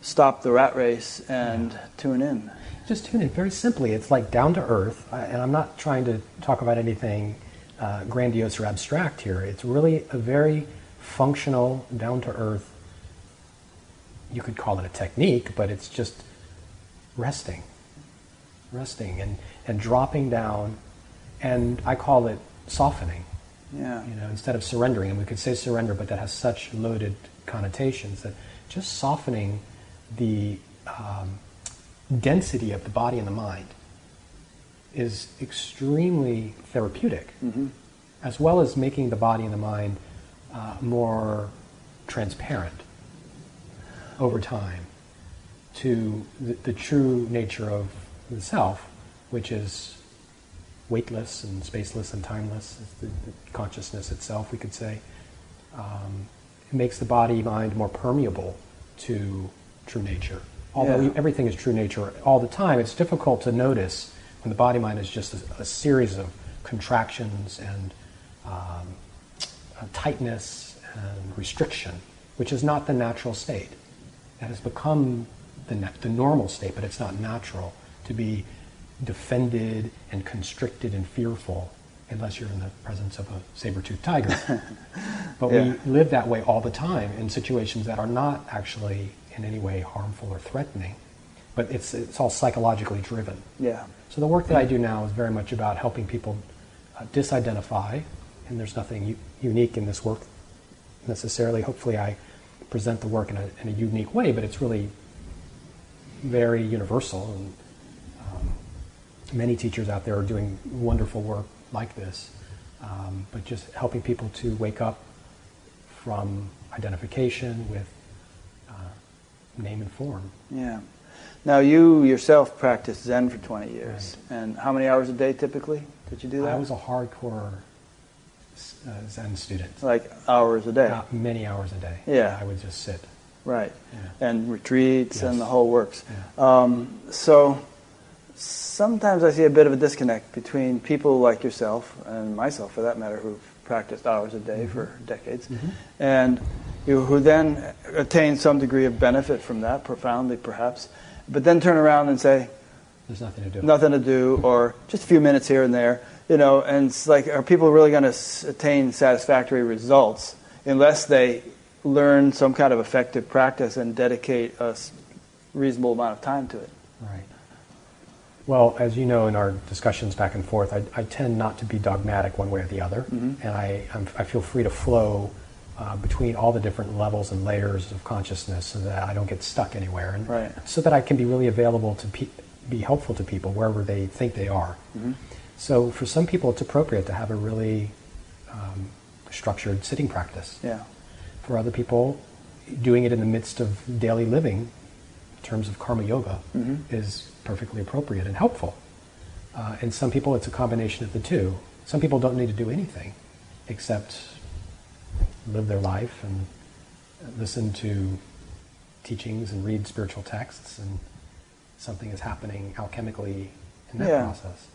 Speaker 1: stop the rat race and tune in.
Speaker 2: Just tune in. Very simply, it's like down to earth. And I'm not trying to talk about anything uh, grandiose or abstract here. It's really a very functional, down to earth. You could call it a technique, but it's just resting, resting, and and dropping down. And I call it softening.
Speaker 1: Yeah.
Speaker 2: You know, instead of surrendering, and we could say surrender, but that has such loaded connotations that just softening the um, density of the body and the mind is extremely therapeutic, as well as making the body and the mind uh, more transparent over time to the, the true nature of the self, which is weightless and spaceless and timeless, the, the consciousness itself, we could say. Um, it makes the body mind more permeable to true nature. Although
Speaker 1: Yeah.
Speaker 2: everything is true nature all the time, it's difficult to notice when the body mind is just a, a series of contractions and um, tightness and restriction, which is not the natural state. That has become the, na- the normal state, but it's not natural to be defended and constricted and fearful unless you're in the presence of a saber-toothed tiger. *laughs* but
Speaker 1: Yeah.
Speaker 2: we live that way all the time in situations that are not actually in any way harmful or threatening, but it's, it's all psychologically driven.
Speaker 1: Yeah.
Speaker 2: So the work that I do now is very much about helping people uh, disidentify and there's nothing u- unique in this work necessarily. Hopefully, I present the work in a, in a unique way, but it's really very universal. And um, many teachers out there are doing wonderful work like this, um, but just helping people to wake up from identification with uh, name and form.
Speaker 1: Yeah. Now, you yourself practiced Zen for 20 years. Right. And how many hours a day typically did you do that?
Speaker 2: I was a hardcore uh, Zen student.
Speaker 1: Like hours a day?
Speaker 2: Many hours a day.
Speaker 1: Yeah.
Speaker 2: I would just sit.
Speaker 1: Right. Yeah. And retreats
Speaker 2: yes.
Speaker 1: and the whole works.
Speaker 2: Yeah.
Speaker 1: Um, so sometimes I see a bit of a disconnect between people like yourself and myself, for that matter, who've practiced hours a day mm-hmm. for decades,
Speaker 2: mm-hmm.
Speaker 1: and you, who then attain some degree of benefit from that, profoundly perhaps, but then turn around and say,
Speaker 2: "There's nothing to do."
Speaker 1: Nothing to do, or just a few minutes here and there, you know. And it's like, are people really going to attain satisfactory results unless they learn some kind of effective practice and dedicate a reasonable amount of time to it?
Speaker 2: Right. Well, as you know, in our discussions back and forth, I, I tend not to be dogmatic one way or the other,
Speaker 1: mm-hmm.
Speaker 2: and I, I'm, i feel free to flow uh, between all the different levels and layers of consciousness, so that I don't get stuck anywhere, and
Speaker 1: right.
Speaker 2: so that I can be really available to pe- be helpful to people wherever they think they are.
Speaker 1: Mm-hmm.
Speaker 2: So, for some people, it's appropriate to have a really um, structured sitting practice.
Speaker 1: Yeah.
Speaker 2: For other people, doing it in the midst of daily living, in terms of karma yoga,
Speaker 1: mm-hmm.
Speaker 2: is perfectly appropriate and helpful. Uh, and some people, it's a combination of the two. Some people don't need to do anything except live their life and listen to teachings and read spiritual texts, and something is happening alchemically in that
Speaker 1: yeah.
Speaker 2: process.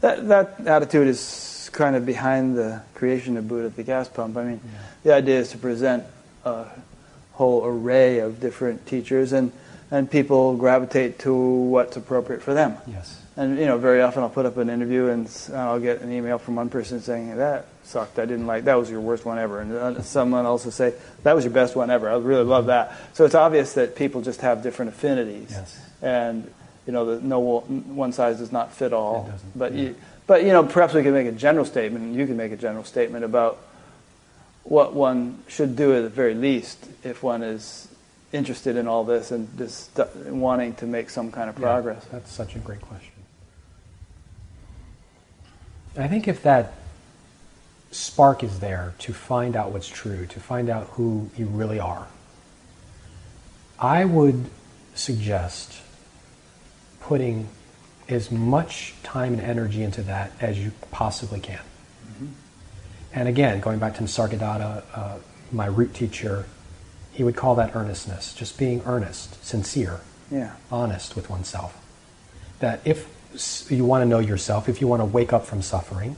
Speaker 1: That, that attitude is kind of behind the creation of Buddha at the gas pump. I mean,
Speaker 2: yeah.
Speaker 1: the idea is to present a whole array of different teachers and and people gravitate to what's appropriate for them.
Speaker 2: Yes.
Speaker 1: And you know, very often I'll put up an interview and I'll get an email from one person saying that sucked. I didn't like that was your worst one ever, and someone else will say that was your best one ever. I really love that. So it's obvious that people just have different affinities.
Speaker 2: Yes.
Speaker 1: And you know, the, no one size does not fit all.
Speaker 2: It doesn't.
Speaker 1: But
Speaker 2: yeah.
Speaker 1: you, but you know, perhaps we can make a general statement, and you can make a general statement about what one should do at the very least if one is interested in all this and just wanting to make some kind of progress?
Speaker 2: Yeah, that's such a great question. I think if that spark is there to find out what's true, to find out who you really are, I would suggest putting as much time and energy into that as you possibly can.
Speaker 1: Mm-hmm.
Speaker 2: And again, going back to Nisargadatta, uh, my root teacher, he would call that earnestness, just being earnest, sincere,
Speaker 1: yeah.
Speaker 2: honest with oneself. That if you want to know yourself, if you want to wake up from suffering,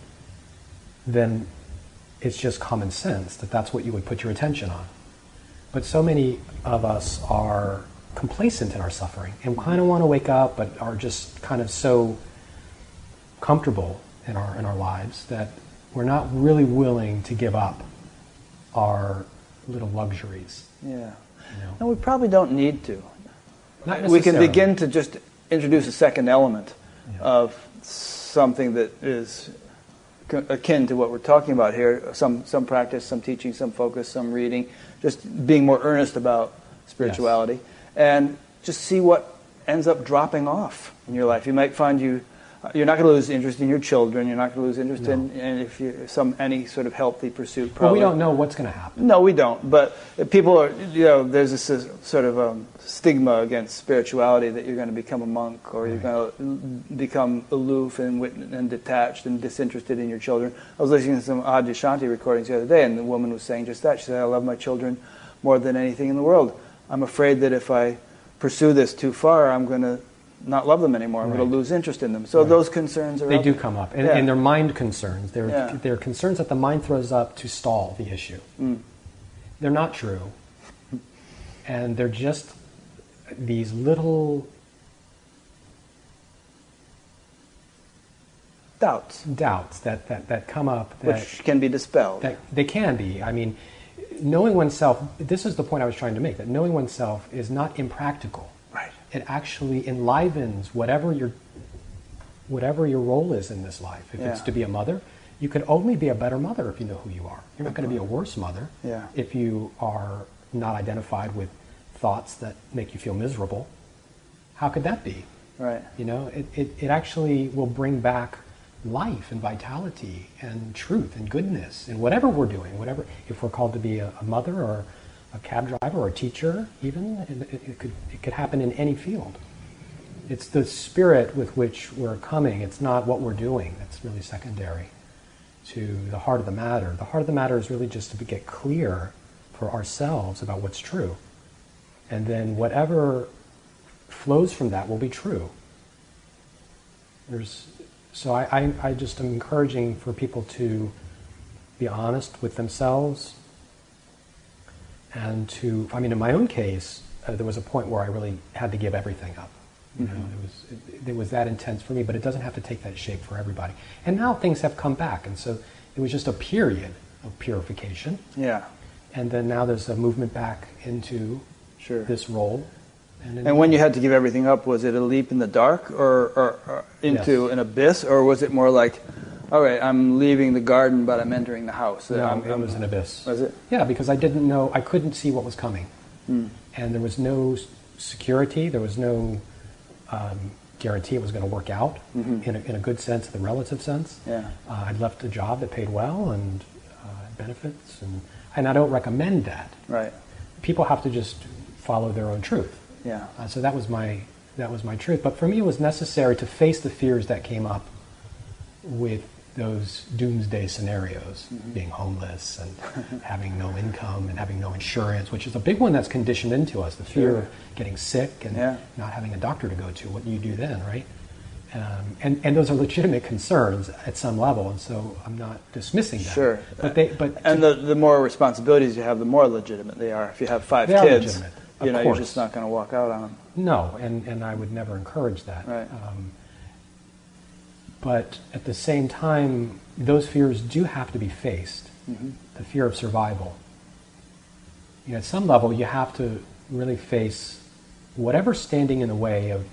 Speaker 2: then it's just common sense that that's what you would put your attention on. But so many of us are complacent in our suffering and kind of want to wake up, but are just kind of so comfortable in our in our lives that we're not really willing to give up our little luxuries.
Speaker 1: Yeah.
Speaker 2: You know?
Speaker 1: And we probably don't need to.
Speaker 2: Not
Speaker 1: we can begin to just introduce a second element
Speaker 2: Yeah.
Speaker 1: of something that is akin to what we're talking about here some, some practice, some teaching, some focus, some reading, just being more earnest about spirituality, and just see what ends up dropping off in your life. You might find you you're not going to lose interest in your children. You're not going to lose interest
Speaker 2: No.
Speaker 1: in, in if you some any sort of healthy pursuit.
Speaker 2: Well, we don't know what's going to happen.
Speaker 1: No, we don't. But people are, you know, there's this sort of um, stigma against spirituality that you're going to become a monk or you're going to become aloof and, and detached and disinterested in your children. I was listening to some Adyashanti recordings the other day, and the woman was saying just that. She said, I love my children more than anything in the world. I'm afraid that if I pursue this too far, I'm going to not love them anymore. I'm going to lose interest in them. So
Speaker 2: Right.
Speaker 1: those concerns are
Speaker 2: They
Speaker 1: up
Speaker 2: do come up, and,
Speaker 1: Yeah.
Speaker 2: and they're mind concerns. They're,
Speaker 1: Yeah.
Speaker 2: they're concerns that the mind throws up to stall the issue.
Speaker 1: Mm.
Speaker 2: They're not true, and they're just these little
Speaker 1: Doubts,
Speaker 2: doubts that, that, that come up that,
Speaker 1: which can be dispelled.
Speaker 2: they can be. I mean, knowing oneself, this is the point I was trying to make, that knowing oneself is not impractical.
Speaker 1: right.
Speaker 2: It actually enlivens whatever your whatever your role is in this life. If it's to be a mother, you could only be a better mother if you know who you are. You're not going to be a worse mother
Speaker 1: Yeah.
Speaker 2: if you are not identified with thoughts that make you feel miserable. How could that be?
Speaker 1: Right.
Speaker 2: You know, it, it, it actually will bring back life and vitality and truth and goodness in whatever we're doing, whatever, if we're called to be a, a mother or a cab driver or a teacher, even, it, it, it could, it could happen in any field. It's the spirit with which we're coming, it's not what we're doing that's really secondary to the heart of the matter. The heart of the matter is really just to get clear for ourselves about what's true. And then whatever flows from that will be true. There's, so I, I, I just am encouraging for people to be honest with themselves and to, I mean, in my own case, uh, there was a point where I really had to give everything up. You know, it was it, it was that intense for me, but it doesn't have to take that shape for everybody. And now things have come back, and so it was just a period of purification,
Speaker 1: Yeah.
Speaker 2: and then now there's a movement back into
Speaker 1: Sure.
Speaker 2: this role. And,
Speaker 1: And when you had to give everything up, was it a leap in the dark or, or, or into
Speaker 2: Yes.
Speaker 1: an abyss, or was it more like, all right, I'm leaving the garden, but I'm entering the house?
Speaker 2: no,
Speaker 1: I'm-
Speaker 2: it
Speaker 1: I'm-
Speaker 2: was an abyss.
Speaker 1: Was it?
Speaker 2: Yeah, because I didn't know, I couldn't see what was coming.
Speaker 1: Hmm.
Speaker 2: And there was no security, there was no um, guarantee it was going to work out in, a, in a good sense, the relative sense.
Speaker 1: Mm-hmm. Yeah.
Speaker 2: Uh, I'd left a job that paid well and uh, benefits, and, and I don't recommend that.
Speaker 1: Right.
Speaker 2: People have to just follow their own truth.
Speaker 1: Yeah.
Speaker 2: Uh, so that was my that was my truth. But for me, it was necessary to face the fears that came up with those doomsday scenarios,
Speaker 1: Mm-hmm.
Speaker 2: being homeless and *laughs* having no income and having no insurance, which is a big one that's conditioned into us. The fear
Speaker 1: Sure.
Speaker 2: of getting sick and
Speaker 1: Yeah.
Speaker 2: not having a doctor to go to. What do you do then, right? Um, and and those are legitimate concerns at some level, and so I'm not dismissing that.
Speaker 1: Sure.
Speaker 2: But they but
Speaker 1: And the, the more responsibilities you have, the more legitimate they are. If you have five kids,
Speaker 2: legitimate,
Speaker 1: you
Speaker 2: of
Speaker 1: know,
Speaker 2: course.
Speaker 1: you're just not going to walk out on them.
Speaker 2: No, and, and I would never encourage that.
Speaker 1: Right.
Speaker 2: Um, but at the same time, those fears do have to be faced.
Speaker 1: Mm-hmm.
Speaker 2: The fear of survival. You know, at some level, you have to really face whatever's standing in the way of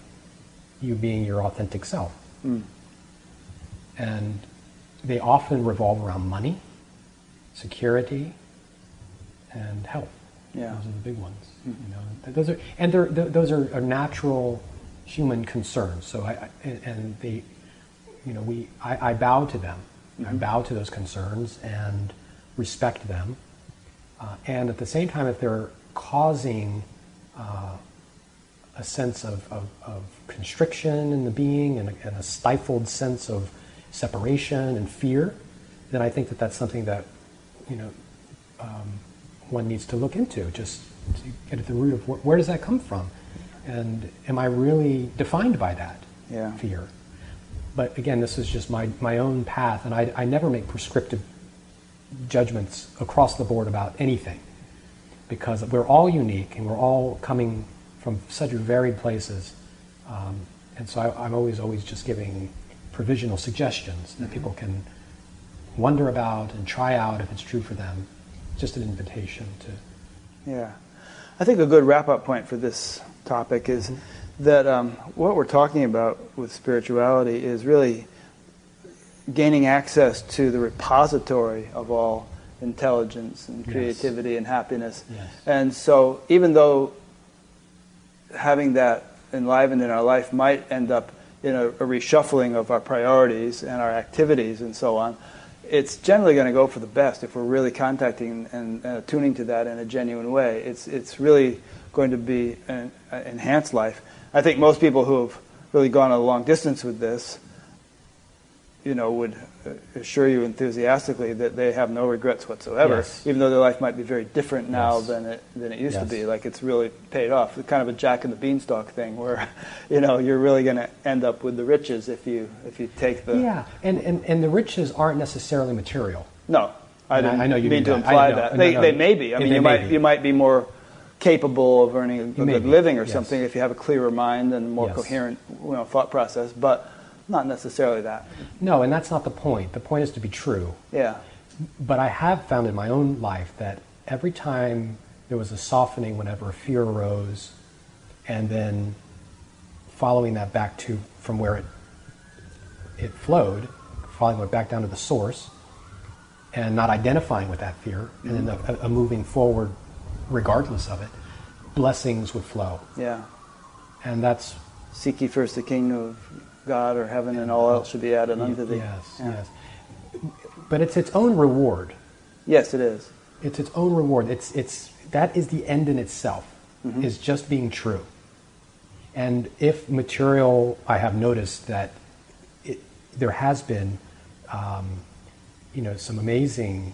Speaker 2: you being your authentic self.
Speaker 1: Mm.
Speaker 2: And they often revolve around money, security, and health.
Speaker 1: Yeah.
Speaker 2: Those are the big ones. You know, those are, and they're, th- those are, are natural human concerns. So I, I and- and they, you know, we, I, I bow to them. I bow to those concerns and respect them. Uh, and at the same time, if they're causing uh, a sense of, of, of constriction in the being and a, and a stifled sense of separation and fear, then I think that that's something that, you know, um, one needs to look into, just to get at the root of wh- where does that come from? And am I really defined by that
Speaker 1: Yeah.
Speaker 2: fear? But again, this is just my, my own path, and I, I never make prescriptive judgments across the board about anything because we're all unique and we're all coming from such varied places. Um, and so I, I'm always, always just giving provisional suggestions that people can wonder about and try out if it's true for them. Just an invitation to.
Speaker 1: Yeah. I think a good wrap up point for this topic is that um, what we're talking about with spirituality is really gaining access to the repository of all intelligence and
Speaker 2: Yes.
Speaker 1: creativity and happiness.
Speaker 2: Yes.
Speaker 1: And so, even though having that enlivened in our life might end up in a, a reshuffling of our priorities and our activities and so on, it's generally going to go for the best if we're really contacting and uh, tuning to that in a genuine way. It's it's really going to be an, an enhanced life. I think most people who have really gone a long distance with this, you know, would uh, assure you enthusiastically that they have no regrets whatsoever,
Speaker 2: Yes.
Speaker 1: even though their life might be very different now
Speaker 2: Yes.
Speaker 1: than it than it used to be. Like it's really paid off. It's kind of a Jack and the Beanstalk thing, where *laughs* you know you're really going to end up with the riches if you if you take the
Speaker 2: Yeah, and, and, and the riches aren't necessarily material.
Speaker 1: No, I didn't
Speaker 2: I know you
Speaker 1: mean to
Speaker 2: that.
Speaker 1: Imply that.
Speaker 2: No,
Speaker 1: They,
Speaker 2: no.
Speaker 1: they may be. I mean, you might
Speaker 2: be.
Speaker 1: you might be more capable of earning a, a good living or
Speaker 2: yes.
Speaker 1: something if you have a clearer mind and more
Speaker 2: Yes.
Speaker 1: coherent you know, thought process, but not necessarily that.
Speaker 2: No, and that's not the point. The point is to be true.
Speaker 1: Yeah,
Speaker 2: But I have found in my own life that every time there was a softening whenever a fear arose, and then following that back to from where it it flowed, following it back down to the source, and not identifying with that fear and then mm-hmm. a, a moving forward regardless of it, blessings would flow.
Speaker 1: Yeah.
Speaker 2: And that's
Speaker 1: Seek ye first the kingdom of God or heaven, and all else should be added unto thee.
Speaker 2: yes,
Speaker 1: Yeah.
Speaker 2: yes. But it's its own reward.
Speaker 1: Yes, it is.
Speaker 2: It's its own reward. It's it's that is the end in itself. Is just being true. And if material, I have noticed that it, there has been, um, you know, some amazing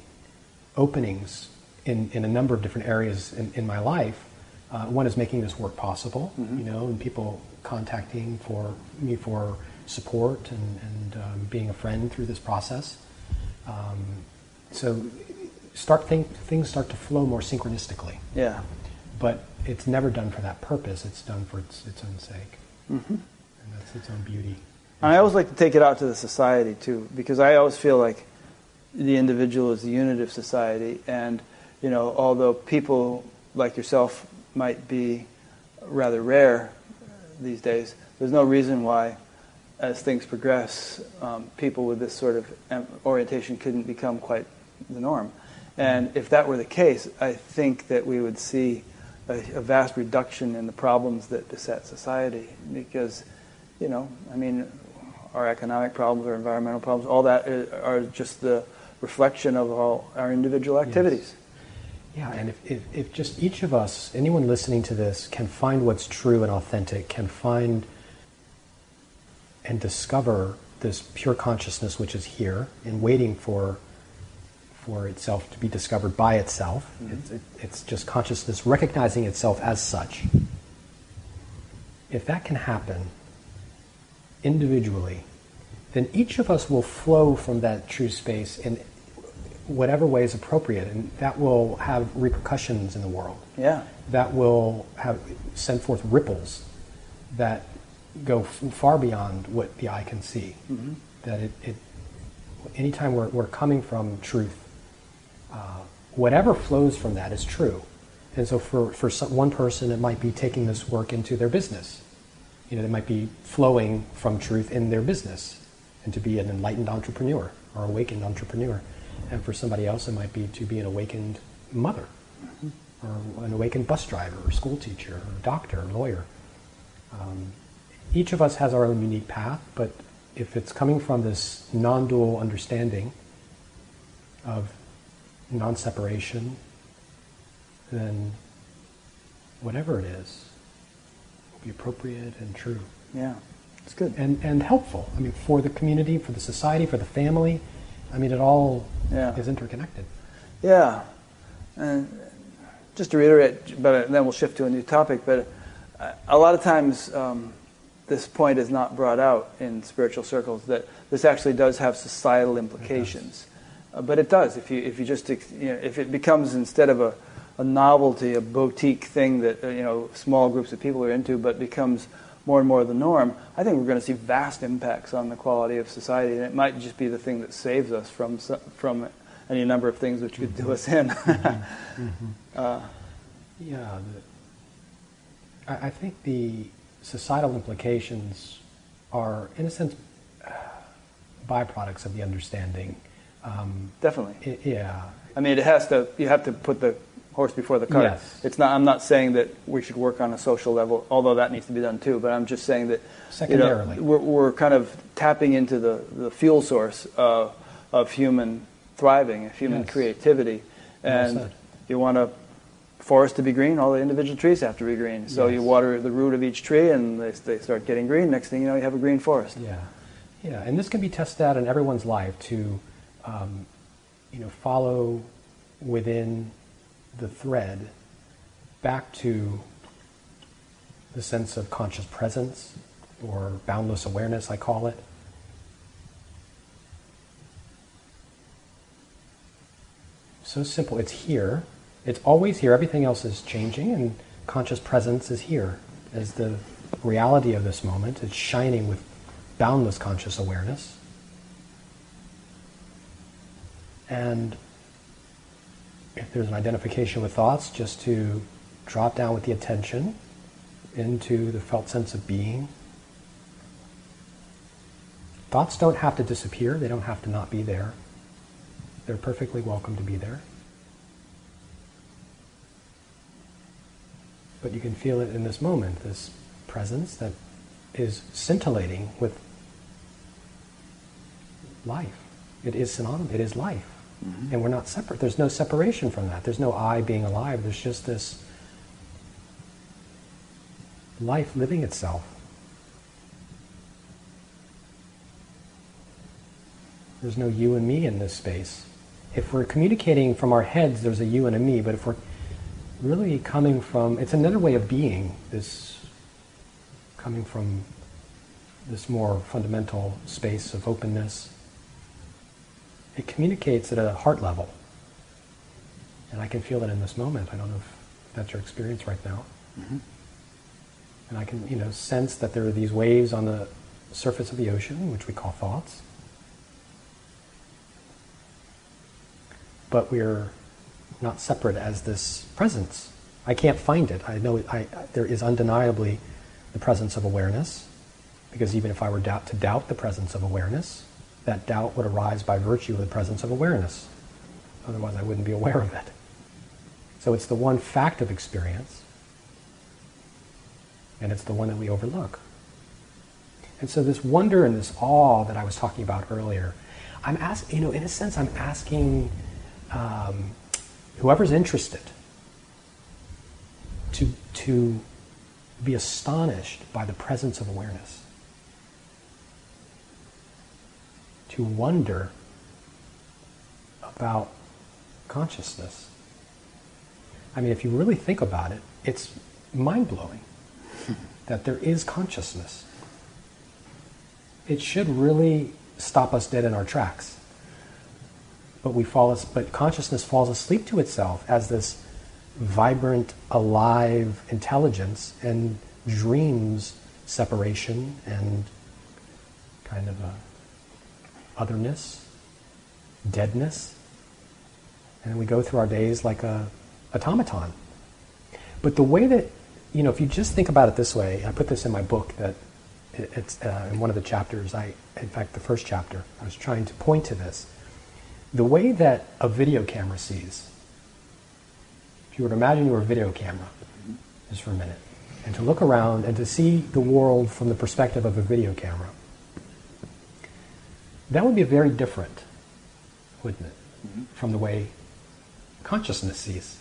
Speaker 2: openings in, in a number of different areas in, in my life. Uh, one is making this work possible, you know, and people contacting for me for support and, and um, being a friend through this process. Um, so start think, things start to flow more synchronistically,
Speaker 1: Yeah.
Speaker 2: but it's never done for that purpose. It's done for its, its own sake, and that's its own beauty.
Speaker 1: And I always like to take it out to the society too, because I always feel like the individual is the unit of society, and you know, although people like yourself might be rather rare these days, there's no reason why, as things progress, um, people with this sort of orientation couldn't become quite the norm. And if that were the case, I think that we would see a, a vast reduction in the problems that beset society, because you know, I mean, our economic problems, our environmental problems, all that are are just the reflection of all our individual activities.
Speaker 2: Yeah, and if, if, if just each of us, anyone listening to this, can find what's true and authentic, can find and discover this pure consciousness which is here and waiting for for itself to be discovered by itself. Mm-hmm. It's, it, it's just consciousness recognizing itself as such. If that can happen individually, then each of us will flow from that true space in whatever way is appropriate, and that will have repercussions in the world.
Speaker 1: Yeah,
Speaker 2: That will have send forth ripples that go f- far beyond what the eye can see. That it, it anytime we're, we're coming from truth, uh, whatever flows from that is true. And so for, for some, one person, it might be taking this work into their business. You know, they might be flowing from truth in their business and to be an enlightened entrepreneur or awakened entrepreneur. And for somebody else, it might be to be an awakened mother or an awakened bus driver or school teacher or doctor or lawyer. Um, each of us has our own unique path, but if it's coming from this non dual understanding of non separation, then whatever it is will be appropriate and true
Speaker 1: yeah, it's good.
Speaker 2: and, and helpful. I mean, for the community, for the society, for the family. I mean, it all
Speaker 1: Yeah.
Speaker 2: is interconnected.
Speaker 1: Yeah, and just to reiterate, but then we'll shift to a new topic. But uh, a lot of times, um, this point is not brought out in spiritual circles that this actually does have societal implications. Uh, but it does if you if you just you know, if it becomes instead of a, a novelty, a boutique thing that uh, you know small groups of people are into, but becomes more and more the norm. I think we're going to see vast impacts on the quality of society, and it might just be the thing that saves us from from any number of things which could do us in. *laughs* uh,
Speaker 2: Yeah, the, I, I think the societal implications are, in a sense, byproducts of the understanding. Um,
Speaker 1: definitely.
Speaker 2: i yeah,
Speaker 1: I mean, it has to. You have to put the horse before the cart.
Speaker 2: Yes.
Speaker 1: It's not. I'm not saying that we should work on a social level, although that needs to be done too. But I'm just saying that you know,
Speaker 2: Secondarily.
Speaker 1: we're, we're kind of tapping into the, the fuel source uh, of human thriving, of human
Speaker 2: Yes.
Speaker 1: creativity, and
Speaker 2: said.
Speaker 1: you want a forest to be green. All the individual trees have to be green. So you water the root of each tree, and they, they start getting green. Next thing you know, you have a green forest.
Speaker 2: yeah, yeah, and this can be tested out in everyone's life to, um, you know, follow within the thread back to the sense of conscious presence or boundless awareness, I call it. So simple. It's here. It's always here. Everything else is changing, and conscious presence is here as the reality of this moment. It's shining with boundless conscious awareness. And if there's an identification with thoughts, just to drop down with the attention into the felt sense of being. Thoughts don't have to disappear, they don't have to not be there. They're perfectly welcome to be there. But you can feel it in this moment, this presence that is scintillating with life. It is synonymous, it is life. Mm-hmm. And we're not separate. There's no separation from that. There's no I being alive. There's just this life living itself. There's no you and me in this space. If we're communicating from our heads, there's a you and a me, but if we're really coming from, it's another way of being, this coming from this more fundamental space of openness. It communicates at a heart level. And I can feel that in this moment. I don't know if that's your experience right now. Mm-hmm. And I can, you know, sense that there are these waves on the surface of the ocean, which we call thoughts. But we're not separate as this presence. I can't find it. I know I, there is undeniably the presence of awareness, because even if I were doubt, to doubt the presence of awareness, that doubt would arise by virtue of the presence of awareness. Otherwise, I wouldn't be aware of it. So it's the one fact of experience, and it's the one that we overlook. And so this wonder and this awe that I was talking about earlier, I'm asking, you know, in a sense, I'm asking um, whoever's interested to, to be astonished by the presence of awareness, to wonder about consciousness. I mean, if you really think about it, it's mind blowing *laughs* that there is consciousness. It should really stop us dead in our tracks but we fall, but consciousness falls asleep to itself as this vibrant, alive intelligence and dreams separation and kind of a otherness, deadness, and we go through our days like a automaton. But the way that you know, if you just think about it this way, I put this in my book that it's uh, in one of the chapters. I, in fact, the first chapter, I was trying to point to this the way that a video camera sees, if you were to imagine you were a video camera, just for a minute, and to look around and to see the world from the perspective of a video camera, that would be very different, wouldn't it, mm-hmm. from the way consciousness sees.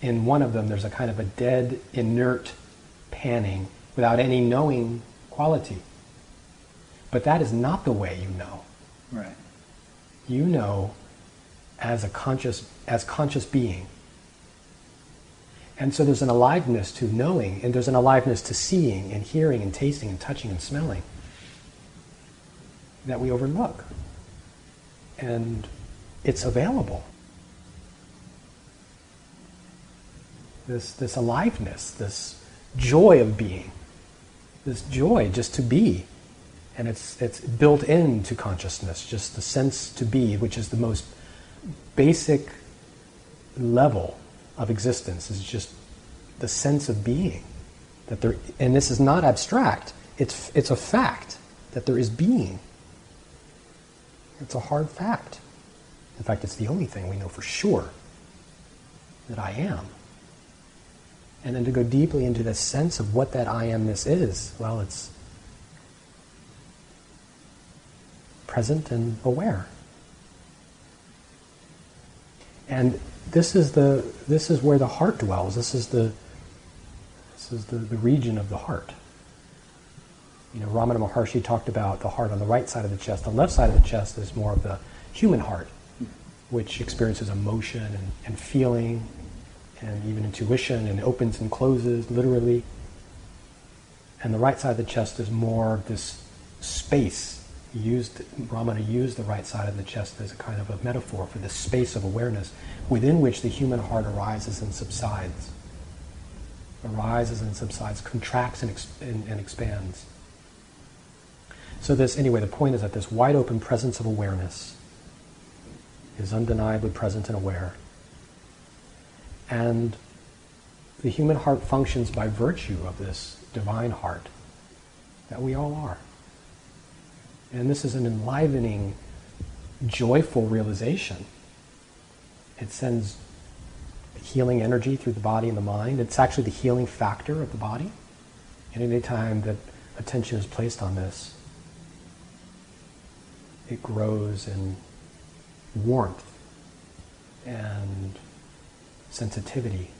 Speaker 2: In one of them, there's a kind of a dead, inert panning without any knowing quality. But that is not the way you know.
Speaker 1: Right.
Speaker 2: You know as a conscious as conscious being. And so there's an aliveness to knowing, and there's an aliveness to seeing and hearing and tasting and touching and smelling that we overlook. And it's available. This, this aliveness, this joy of being, this joy just to be and it's it's built into consciousness just the sense to be which is the most basic level of existence is just the sense of being that there and this is not abstract it's it's a fact that there is being it's a hard fact in fact it's the only thing we know for sure that i am and then to go deeply into the sense of what that i amness is well it's present and aware. And this is the this is where the heart dwells. This is the this is the, the region of the heart. You know, Ramana Maharshi talked about the heart on the right side of the chest. The left side of the chest is more of the human heart, which experiences emotion and, and feeling and even intuition and opens and closes literally. And the right side of the chest is more of this space used Ramana used the right side of the chest as a kind of a metaphor for the space of awareness within which the human heart arises and subsides, arises and subsides, contracts and, and, and expands. So this, anyway, the point is that this wide open presence of awareness is undeniably present and aware, and the human heart functions by virtue of this divine heart that we all are. And this is an enlivening joyful realization. It sends healing energy through the body and the mind. It's actually the healing factor of the body. And any time that attention is placed on this, it grows in warmth and sensitivity.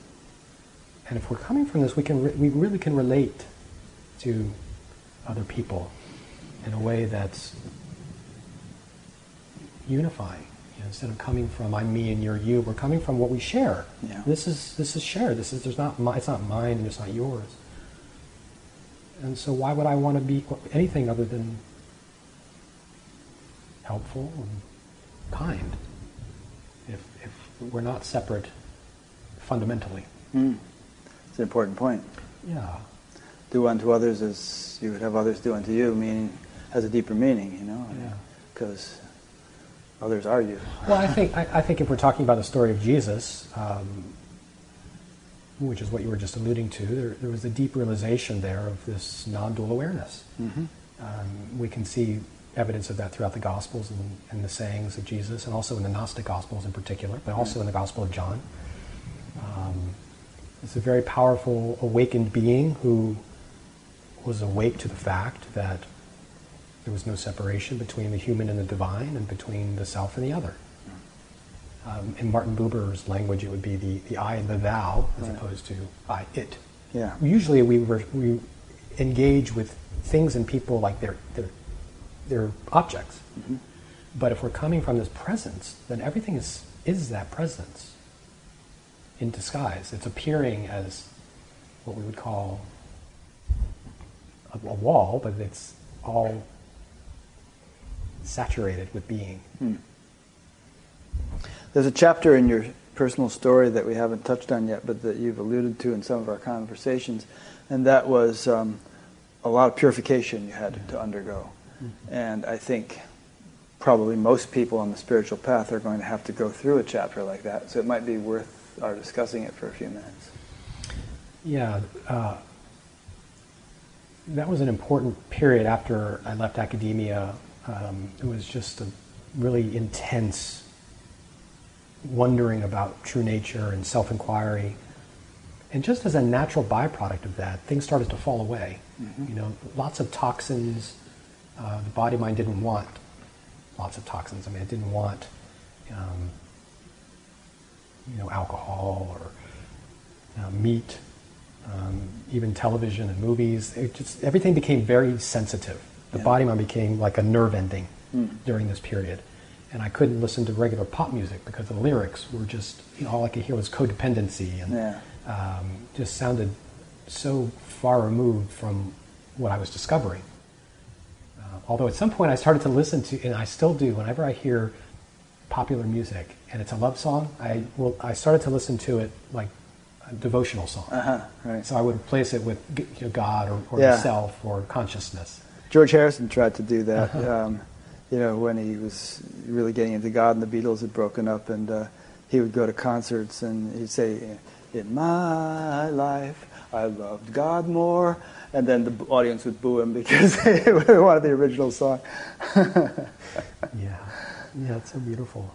Speaker 2: And if we're coming from this, we can re- we really can relate to other people in a way that's unifying. You know, instead of coming from I'm me and you're you, we're coming from what we share.
Speaker 1: Yeah.
Speaker 2: This is this is shared. This is there's not my, it's not mine and it's not yours. And so why would I want to be anything other than helpful and kind if, if we're not separate fundamentally?
Speaker 1: Mm. It's an important point.
Speaker 2: Yeah.
Speaker 1: Do unto others as you would have others do unto you, meaning has a deeper meaning, you know,
Speaker 2: Yeah.
Speaker 1: because others are you.
Speaker 2: Well, I think I, I think if we're talking about the story of Jesus, um, which is what you were just alluding to, there, there was a deep realization there of this non-dual awareness.
Speaker 1: Mm-hmm.
Speaker 2: Um, we can see evidence of that throughout the Gospels and, and the sayings of Jesus, and also in the Gnostic Gospels in particular, but also in the Gospel of John. Um, it's a very powerful awakened being who was awake to the fact that there was no separation between the human and the divine, and between the self and the other. Um, in Martin Buber's language, it would be the, the I and the thou, as
Speaker 1: Right.
Speaker 2: opposed to I, it.
Speaker 1: Yeah.
Speaker 2: Usually, we we engage with things and people like they're they're, they're objects.
Speaker 1: Mm-hmm.
Speaker 2: But if we're coming from this presence, then everything is is that presence in disguise. It's appearing as what we would call a, a wall, but it's all saturated with being.
Speaker 1: Hmm. There's a chapter in your personal story that we haven't touched on yet, but that you've alluded to in some of our conversations, and that was um, a lot of purification you had to undergo. And I think probably most people on the spiritual path are going to have to go through a chapter like that, so it might be worth our discussing it for a few minutes.
Speaker 2: Yeah, uh, that was an important period after I left academia. Um, it was just a really intense wondering about true nature and self inquiry. And just as a natural byproduct of that, things started to fall away. You know, lots of toxins uh, the body mind didn't want. Lots of toxins. I mean, it didn't want, um, you know, alcohol or uh, meat, um, even television and movies. It just everything became very sensitive. The
Speaker 1: Yeah.
Speaker 2: body mind became like a nerve ending
Speaker 1: Mm.
Speaker 2: during this period, and I couldn't listen to regular pop music because the lyrics were just you know all I could hear was codependency and
Speaker 1: Yeah.
Speaker 2: um, just sounded so far removed from what I was discovering. Although at some point I started to listen to, and I still do, whenever I hear popular music and it's a love song, I will I started to listen to it like a devotional song.
Speaker 1: Uh huh. Right.
Speaker 2: So I would replace it with you know, God or, or
Speaker 1: Yeah.
Speaker 2: self or consciousness.
Speaker 1: George Harrison tried to do that.
Speaker 2: Uh-huh.
Speaker 1: Um, you know, when he was really getting into God and the Beatles had broken up, and uh, he would go to concerts and he'd say, "In my life, I loved God more," and then the audience would boo him because *laughs* they wanted the original song. *laughs*
Speaker 2: Yeah, yeah, it's so beautiful.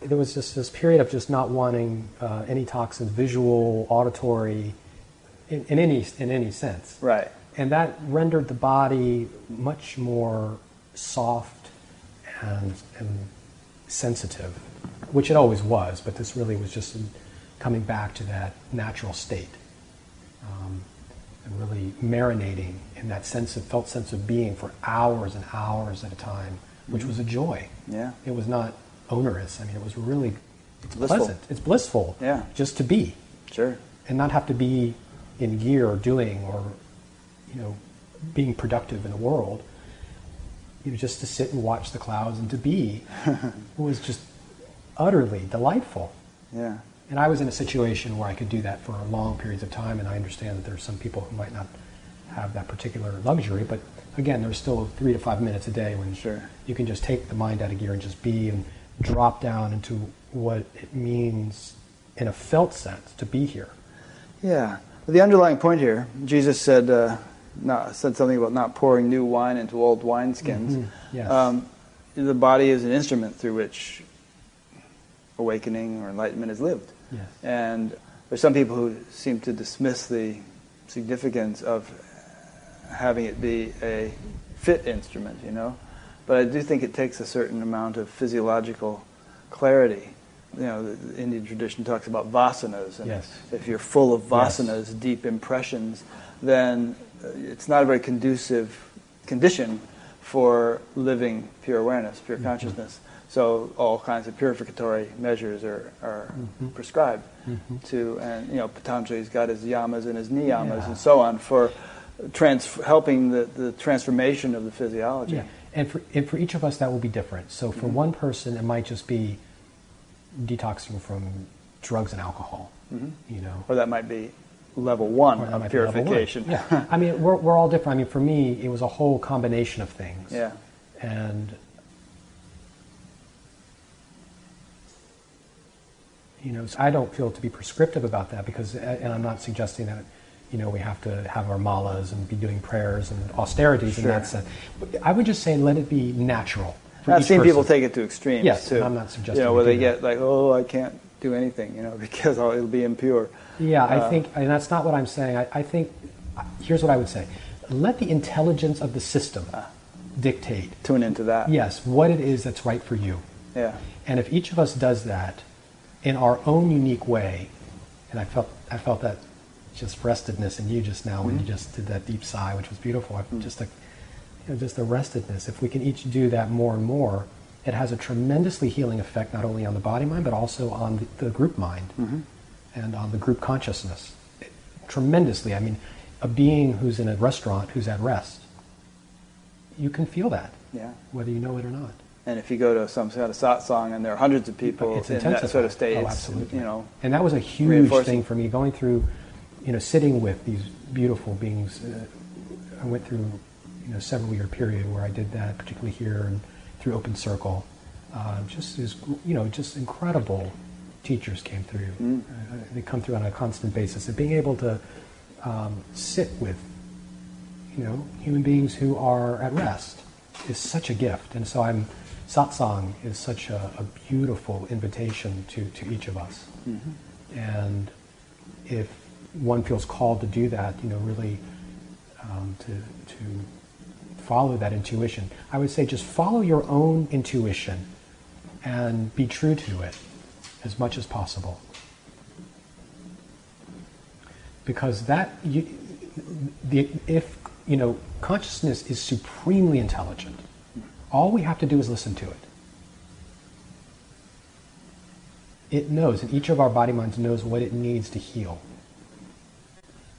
Speaker 2: There was just this period of just not wanting uh, any toxins, visual, auditory, in, in any in any sense.
Speaker 1: right.
Speaker 2: And that rendered the body much more soft and, and sensitive, which it always was, but this really was just coming back to that natural state um, and really marinating in that sense of felt sense of being for hours and hours at a time, which was a joy.
Speaker 1: Yeah.
Speaker 2: It was not onerous. I mean, it was really it's
Speaker 1: Blissful.
Speaker 2: pleasant. It's blissful.
Speaker 1: Yeah.
Speaker 2: Just to be
Speaker 1: Sure.
Speaker 2: and not have to be in gear or doing or you know being productive in the world you know just to sit and watch the clouds and to be *laughs* was just utterly delightful
Speaker 1: Yeah.
Speaker 2: And i was in a situation where i could do that for long periods of time and i understand that there's some people who might not have that particular luxury but again there's still three to five minutes a day when
Speaker 1: Sure.
Speaker 2: you can just take the mind out of gear and just be and drop down into what it means in a felt sense to be here
Speaker 1: Yeah. The underlying point here, Jesus said, uh, not, said something about not pouring new wine into old wineskins.
Speaker 2: Mhm. Yes.
Speaker 1: Um, the body is an instrument through which awakening or enlightenment is lived.
Speaker 2: Yes.
Speaker 1: And there's some people who seem to dismiss the significance of having it be a fit instrument, you know. But I do think it takes a certain amount of physiological clarity. You know, the Indian tradition talks about vasanas, and
Speaker 2: Yes.
Speaker 1: if you're full of
Speaker 2: Yes.
Speaker 1: vasanas, deep impressions, then uh, it's not a very conducive condition for living pure awareness, pure
Speaker 2: Mm-hmm.
Speaker 1: So all kinds of purificatory measures are, are
Speaker 2: Mm-hmm.
Speaker 1: prescribed to, and you know, Patanjali's got his yamas and his niyamas
Speaker 2: Yeah.
Speaker 1: and so on for trans- helping the, the transformation of the physiology.
Speaker 2: Yeah, and for, and for each of us, that will be different. So for
Speaker 1: Mm-hmm.
Speaker 2: one person, it might just be detoxing from drugs and alcohol, you know.
Speaker 1: Or that might be level one of
Speaker 2: level one.
Speaker 1: purification.
Speaker 2: Yeah, I mean, we're, we're all different. I mean, for me, it was a whole combination of things.
Speaker 1: Yeah.
Speaker 2: And, you know, so I don't feel to be prescriptive about that because, and I'm not suggesting that, you know, we have to have our malas and be doing prayers and austerities in
Speaker 1: Sure.
Speaker 2: that sense. But I would just say let it be natural.
Speaker 1: I've seen
Speaker 2: person.
Speaker 1: people take it to extremes
Speaker 2: Yes,
Speaker 1: too.
Speaker 2: I'm not suggesting
Speaker 1: You know, where they
Speaker 2: that.
Speaker 1: get like, oh, I can't do anything, you know, *laughs* because it'll be impure.
Speaker 2: Yeah, I
Speaker 1: Uh,
Speaker 2: think, and that's not what I'm saying. I, I think, here's what I would say let the intelligence of the system
Speaker 1: Ah.
Speaker 2: dictate,
Speaker 1: Tune into that.
Speaker 2: yes, what it is that's right for you.
Speaker 1: Yeah.
Speaker 2: And if each of us does that in our own unique way, and I felt, I felt that just restedness in you just now when
Speaker 1: Mm-hmm.
Speaker 2: you just did that deep sigh, which was beautiful. I- Just a, you know, just a restedness. If we can each do that more and more, it has a tremendously healing effect not only on the body mind but also on the, the group mind
Speaker 1: Mm-hmm.
Speaker 2: and on the group consciousness. It- tremendously. I mean, a being who's in a restaurant who's at rest, you can feel that
Speaker 1: Yeah.
Speaker 2: whether you know it or not.
Speaker 1: And if you go to some sort of satsang and there are hundreds of people
Speaker 2: it's
Speaker 1: in that sort of state,
Speaker 2: Oh, absolutely.
Speaker 1: you know,
Speaker 2: And that was a huge thing for me going through, you know, sitting with these beautiful beings. Uh, I went through, you know, several year period where I did that, particularly here and through Open Circle. Uh, just is, you know, just incredible teachers came through.
Speaker 1: Mm.
Speaker 2: Uh, they come through on a constant basis. And being able to um, sit with, you know, human beings who are at rest is such a gift. And so I'm, satsang is such a, a beautiful invitation to, to each of us. And if one feels called to do that, you know, really um, to, to follow that intuition, I would say just follow your own intuition and be true to it as much as possible. Because that, you, the, if, you know, consciousness is supremely intelligent, all we have to do is listen to it. It knows, and each of our body minds knows what it needs to heal.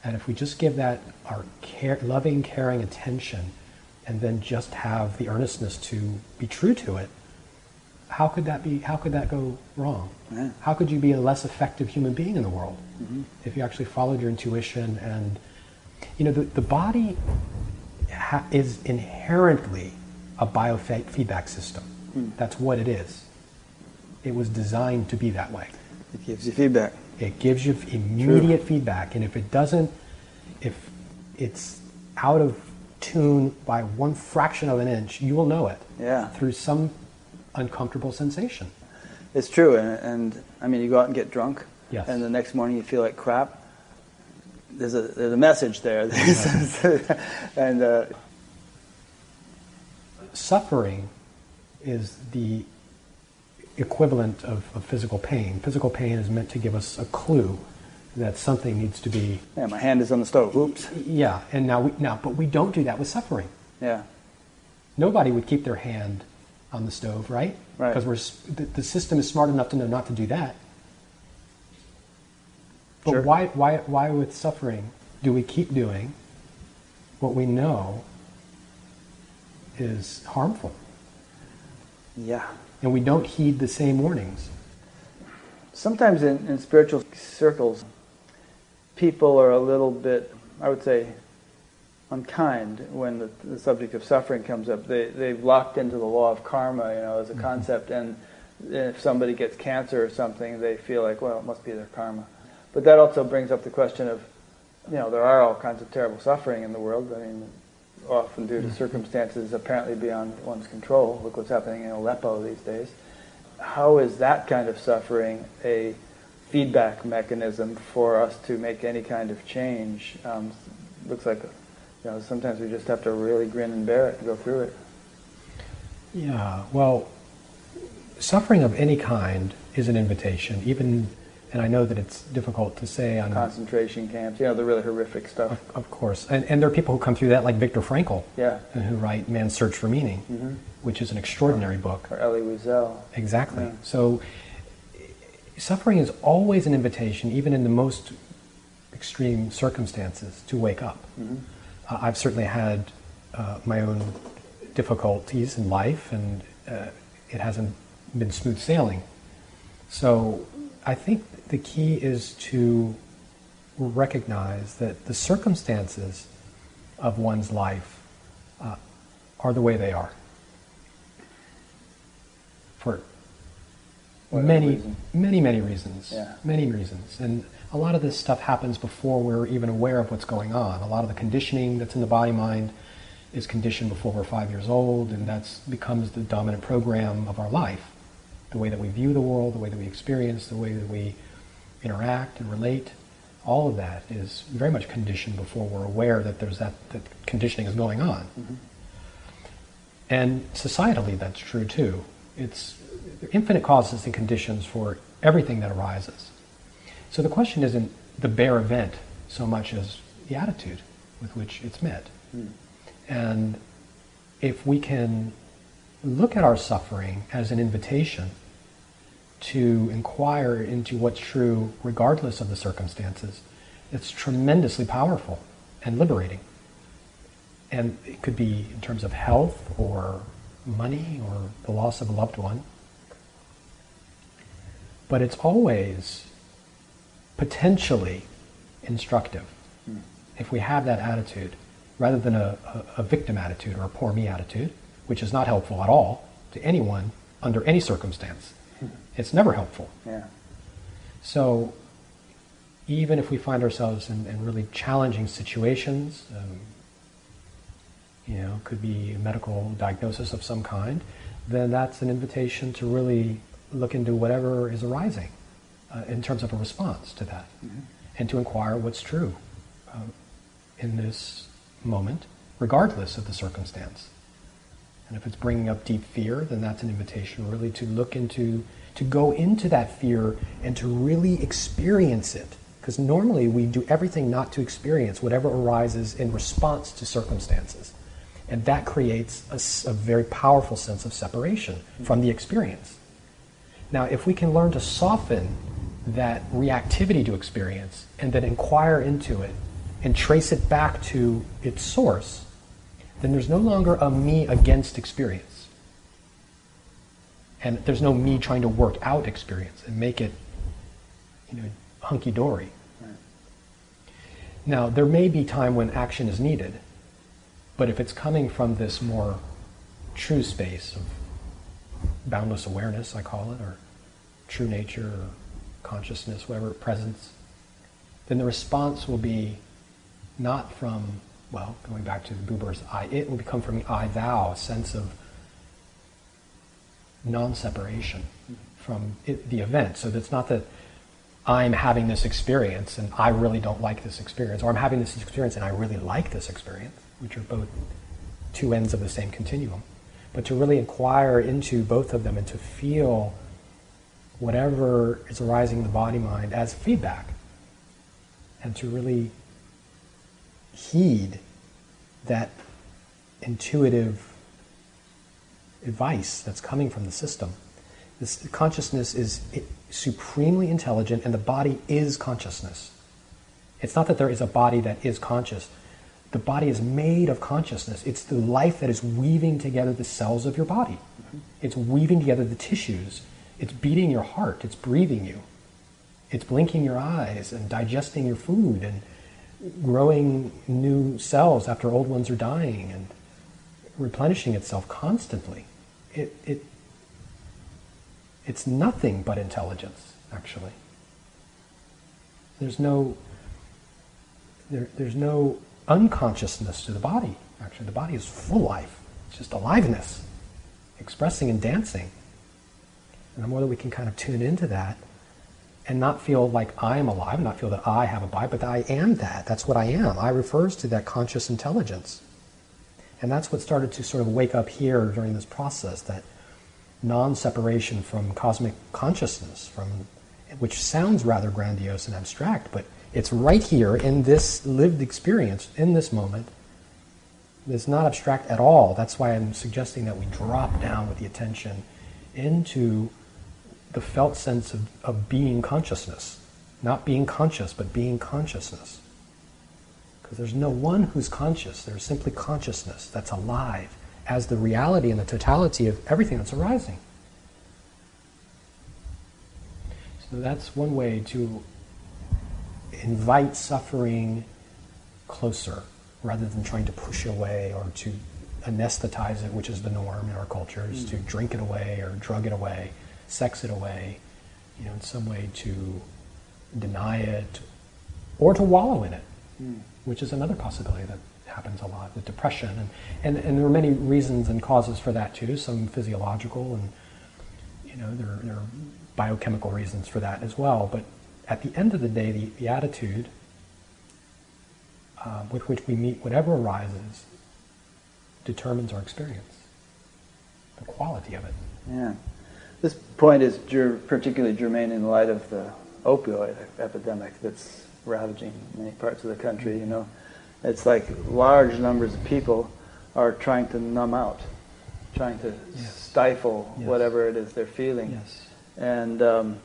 Speaker 2: And if we just give that our care, loving, caring attention, and then just have the earnestness to be true to it, how could that be? How could that go wrong?
Speaker 1: Yeah.
Speaker 2: How could you be a less effective human being in the world mm-hmm. if you actually followed your intuition and, you know, the, the body ha- is inherently a biofeedback system. That's what it is. It was designed to be that way.
Speaker 1: it gives you feedback.
Speaker 2: It gives you immediate feedback, and if it doesn't, if it's out of tune by one fraction of an inch, you will know it
Speaker 1: Yeah.
Speaker 2: through some uncomfortable sensation.
Speaker 1: It's true, and, and I mean, you go out and get drunk,
Speaker 2: Yes.
Speaker 1: and the next morning you feel like crap. There's a there's a message there, *laughs* *laughs* and uh,
Speaker 2: Suffering is the equivalent of, of physical pain. Physical pain is meant to give us a clue that something needs to be.
Speaker 1: yeah, my hand is on the stove. Oops.
Speaker 2: Yeah, and now we now, but we don't do that with suffering.
Speaker 1: Yeah,
Speaker 2: Nobody would keep their hand on the stove, right?
Speaker 1: Right.
Speaker 2: Because we're the, the system is smart enough to know not to do that. But
Speaker 1: Sure.
Speaker 2: why, why, why with suffering do we keep doing what we know is harmful,
Speaker 1: yeah.
Speaker 2: and we don't heed the same warnings?
Speaker 1: Sometimes in, in spiritual circles, people are a little bit, I would say, unkind when the, the subject of suffering comes up. They, they've locked into the law of karma, you know, as a mm-hmm. concept, and if somebody gets cancer or something, they feel like, well, it must be their karma. But that also brings up the question of, you know, there are all kinds of terrible suffering in the world. I mean, often due to circumstances apparently beyond one's control. Look what's happening in Aleppo these days. How is that kind of suffering a feedback mechanism for us to make any kind of change? Um, looks like, you know, sometimes we just have to really grin and bear it to go through it.
Speaker 2: Yeah, well, suffering of any kind is an invitation, even and I know that it's difficult to say on
Speaker 1: concentration camps, you know, the really horrific stuff.
Speaker 2: Of, of, course, and, and there are people who come through that, like Viktor Frankl,
Speaker 1: yeah,
Speaker 2: who write *Man's Search for Meaning*, mm-hmm. which is an extraordinary book.
Speaker 1: Or Elie Wiesel.
Speaker 2: Exactly. Yeah. So, suffering is always an invitation, even in the most extreme circumstances, to wake up. Mm-hmm. Uh, I've certainly had uh, my own difficulties in life, and uh, it hasn't been smooth sailing. So I think the key is to recognize that the circumstances of one's life uh, are the way they are. For what many, many, many reasons.
Speaker 1: Yeah.
Speaker 2: Many reasons. And a lot of this stuff happens before we're even aware of what's going on. A lot of the conditioning that's in the body mind is conditioned before we're five years old, and that becomes the dominant program of our life the way that we view the world, the way that we experience, the way that we interact and relate, all of that is very much conditioned before we're aware that there's that, that conditioning is going on. Mm-hmm. And societally, that's true too. It's infinite causes and conditions for everything that arises. So the question isn't the bare event so much as the attitude with which it's met. Mm. And if we can look at our suffering as an invitation to inquire into what's true regardless of the circumstances, it's tremendously powerful and liberating. And it could be in terms of health or money or the loss of a loved one. But it's always potentially instructive mm. if we have that attitude rather than a, a, a victim attitude or a poor me attitude, which is not helpful at all to anyone under any circumstance it's never helpful.
Speaker 1: Yeah.
Speaker 2: So even if we find ourselves in, in really challenging situations, um, you know, could be a medical diagnosis of some kind, then that's an invitation to really look into whatever is arising uh, in terms of a response to that, mm-hmm. and to inquire what's true uh, in this moment, regardless of the circumstance. And if it's bringing up deep fear, then that's an invitation really to look into to go into that fear and to really experience it. Because normally we do everything not to experience whatever arises in response to circumstances. And that creates a, a very powerful sense of separation from the experience. Now, if we can learn to soften that reactivity to experience and then inquire into it and trace it back to its source, then there's no longer a me against experience and there's no me trying to work out experience and make it, you know, hunky dory. Right. Now, there may be time when action is needed, but if it's coming from this more true space of boundless awareness, I call it, or true nature, or consciousness, whatever, presence, then the response will be not from, well, going back to the Buber's I, it will become from the I thou, sense of non-separation from it, the event. So it's not that I'm having this experience and I really don't like this experience, or I'm having this experience and I really like this experience, which are both two ends of the same continuum. But to really inquire into both of them and to feel whatever is arising in the body mind as feedback, and to really heed that intuitive advice that's coming from the system. This consciousness is supremely intelligent, and the body is consciousness. It's not that there is a body that is conscious. The body is made of consciousness. It's the life that is weaving together the cells of your body. It's weaving together the tissues. It's beating your heart. It's breathing you. It's blinking your eyes and digesting your food and growing new cells after old ones are dying and replenishing itself constantly it, it, it's nothing but intelligence, actually. There's no, there, there's no unconsciousness to the body. Actually, the body is full life. It's just aliveness, expressing and dancing. And the more that we can kind of tune into that and not feel like I am alive, not feel that I have a body, but that I am that. That's what I am. I refers to that conscious intelligence. And that's what started to sort of wake up here during this process, that non-separation from cosmic consciousness, from which sounds rather grandiose and abstract, but it's right here in this lived experience, in this moment. It's not abstract at all. That's why I'm suggesting that we drop down with the attention into the felt sense of, of being consciousness. Not being conscious, but being consciousness. Because there's no one who's conscious, there's simply consciousness that's alive as the reality and the totality of everything that's arising. So that's one way to invite suffering closer rather than trying to push it away or to anesthetize it, which is the norm in our culture, is mm. to drink it away or drug it away sex it away, you know, in some way to deny it or to wallow in it, mm. Which is another possibility that happens a lot with depression. And, and, and there are many reasons and causes for that too, some physiological and, you know, there, there are biochemical reasons for that as well. But at the end of the day, the, the attitude uh, with which we meet whatever arises determines our experience, the quality of it.
Speaker 1: Yeah. This point is particularly germane in light of the opioid epidemic that's ravaging many parts of the country. You know, it's like large numbers of people are trying to numb out, trying to yes. stifle yes. whatever it is they're feeling.
Speaker 2: Yes.
Speaker 1: And um,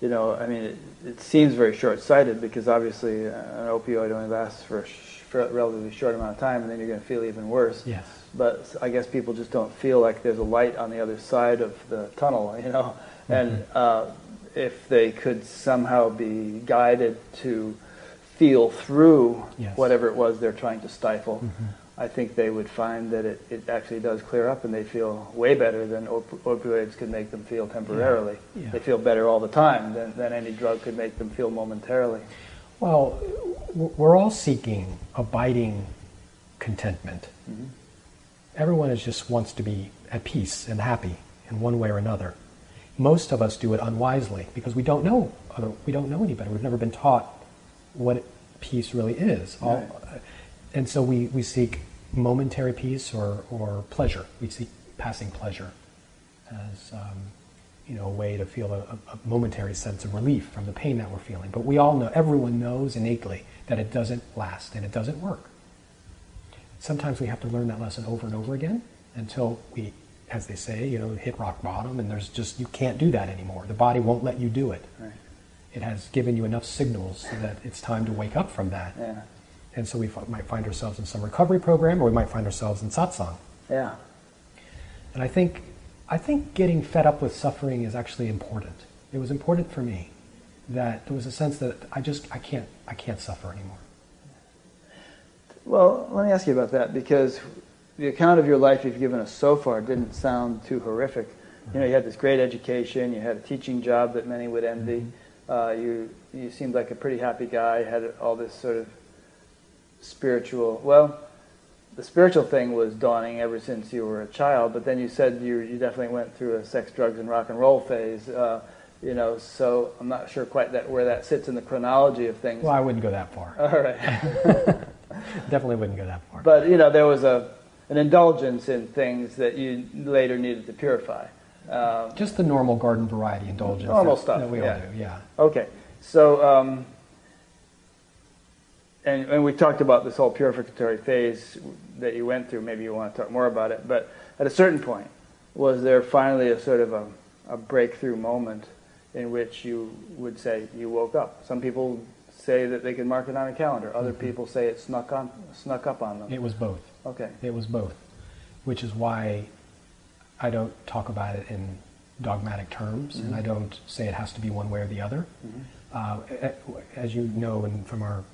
Speaker 1: you know, I mean, it, it seems very short-sighted because obviously uh, an opioid only lasts for a, sh- for a relatively short amount of time, and then you're going to feel even worse.
Speaker 2: Yes
Speaker 1: but I guess people just don't feel like there's a light on the other side of the tunnel, *laughs* you know. Mm-hmm. And uh, if they could somehow be guided to feel through yes. whatever it was they're trying to stifle, mm-hmm. I think they would find that it, it actually does clear up and they feel way better than op- opioids could make them feel temporarily. Yeah. Yeah. They feel better all the time than, than any drug could make them feel momentarily.
Speaker 2: Well, we're all seeking abiding contentment. Mm-hmm. Everyone is just wants to be at peace and happy in one way or another. Most of us do it unwisely because we don't know we don't know any better. We've never been taught what peace really is. All, right. and so we, we seek momentary peace or, or pleasure. We seek passing pleasure as um, you know a way to feel a, a, momentary sense of relief from the pain that we're feeling. But we all know, everyone knows innately that it doesn't last and it doesn't work sometimes we have to learn that lesson over and over again until we, as they say, you know, hit rock bottom and there's just, you can't do that anymore. The body won't let you do it. Right. It has given you enough signals so that it's time to wake up from that.
Speaker 1: Yeah.
Speaker 2: And so we f- might find ourselves in some recovery program or we might find ourselves in satsang.
Speaker 1: Yeah.
Speaker 2: And I think, I think getting fed up with suffering is actually important. It was important for me that there was a sense that I just, I can't, I can't suffer anymore.
Speaker 1: Well, let me ask you about that because the account of your life you've given us so far didn't sound too horrific. You know, you had this great education, you had a teaching job that many would envy. Mm-hmm. Uh, you you seemed like a pretty happy guy. Had all this sort of spiritual. Well, the spiritual thing was dawning ever since you were a child. But then you said you you definitely went through a sex, drugs, and rock and roll phase. Uh, you know, so I'm not sure quite that where that sits in the chronology of things.
Speaker 2: Well, I wouldn't go that far.
Speaker 1: All right. *laughs*
Speaker 2: Definitely wouldn't go that far.
Speaker 1: But you know, there was a an indulgence in things that you later needed to purify.
Speaker 2: Um, Just the normal garden variety indulgence.
Speaker 1: Normal
Speaker 2: that,
Speaker 1: stuff.
Speaker 2: That we
Speaker 1: yeah.
Speaker 2: all do. Yeah.
Speaker 1: Okay. So. Um, and, and we talked about this whole purificatory phase that you went through. Maybe you want to talk more about it. But at a certain point, was there finally a sort of a, a breakthrough moment in which you would say you woke up? Some people say that they can mark it on a calendar. Other mm-hmm. people say it snuck on snuck up on them.
Speaker 2: It was both.
Speaker 1: Okay.
Speaker 2: It was both, which is why I don't talk about it in dogmatic terms, mm-hmm. and I don't say it has to be one way or the other. Mm-hmm. Uh, as you know, and from our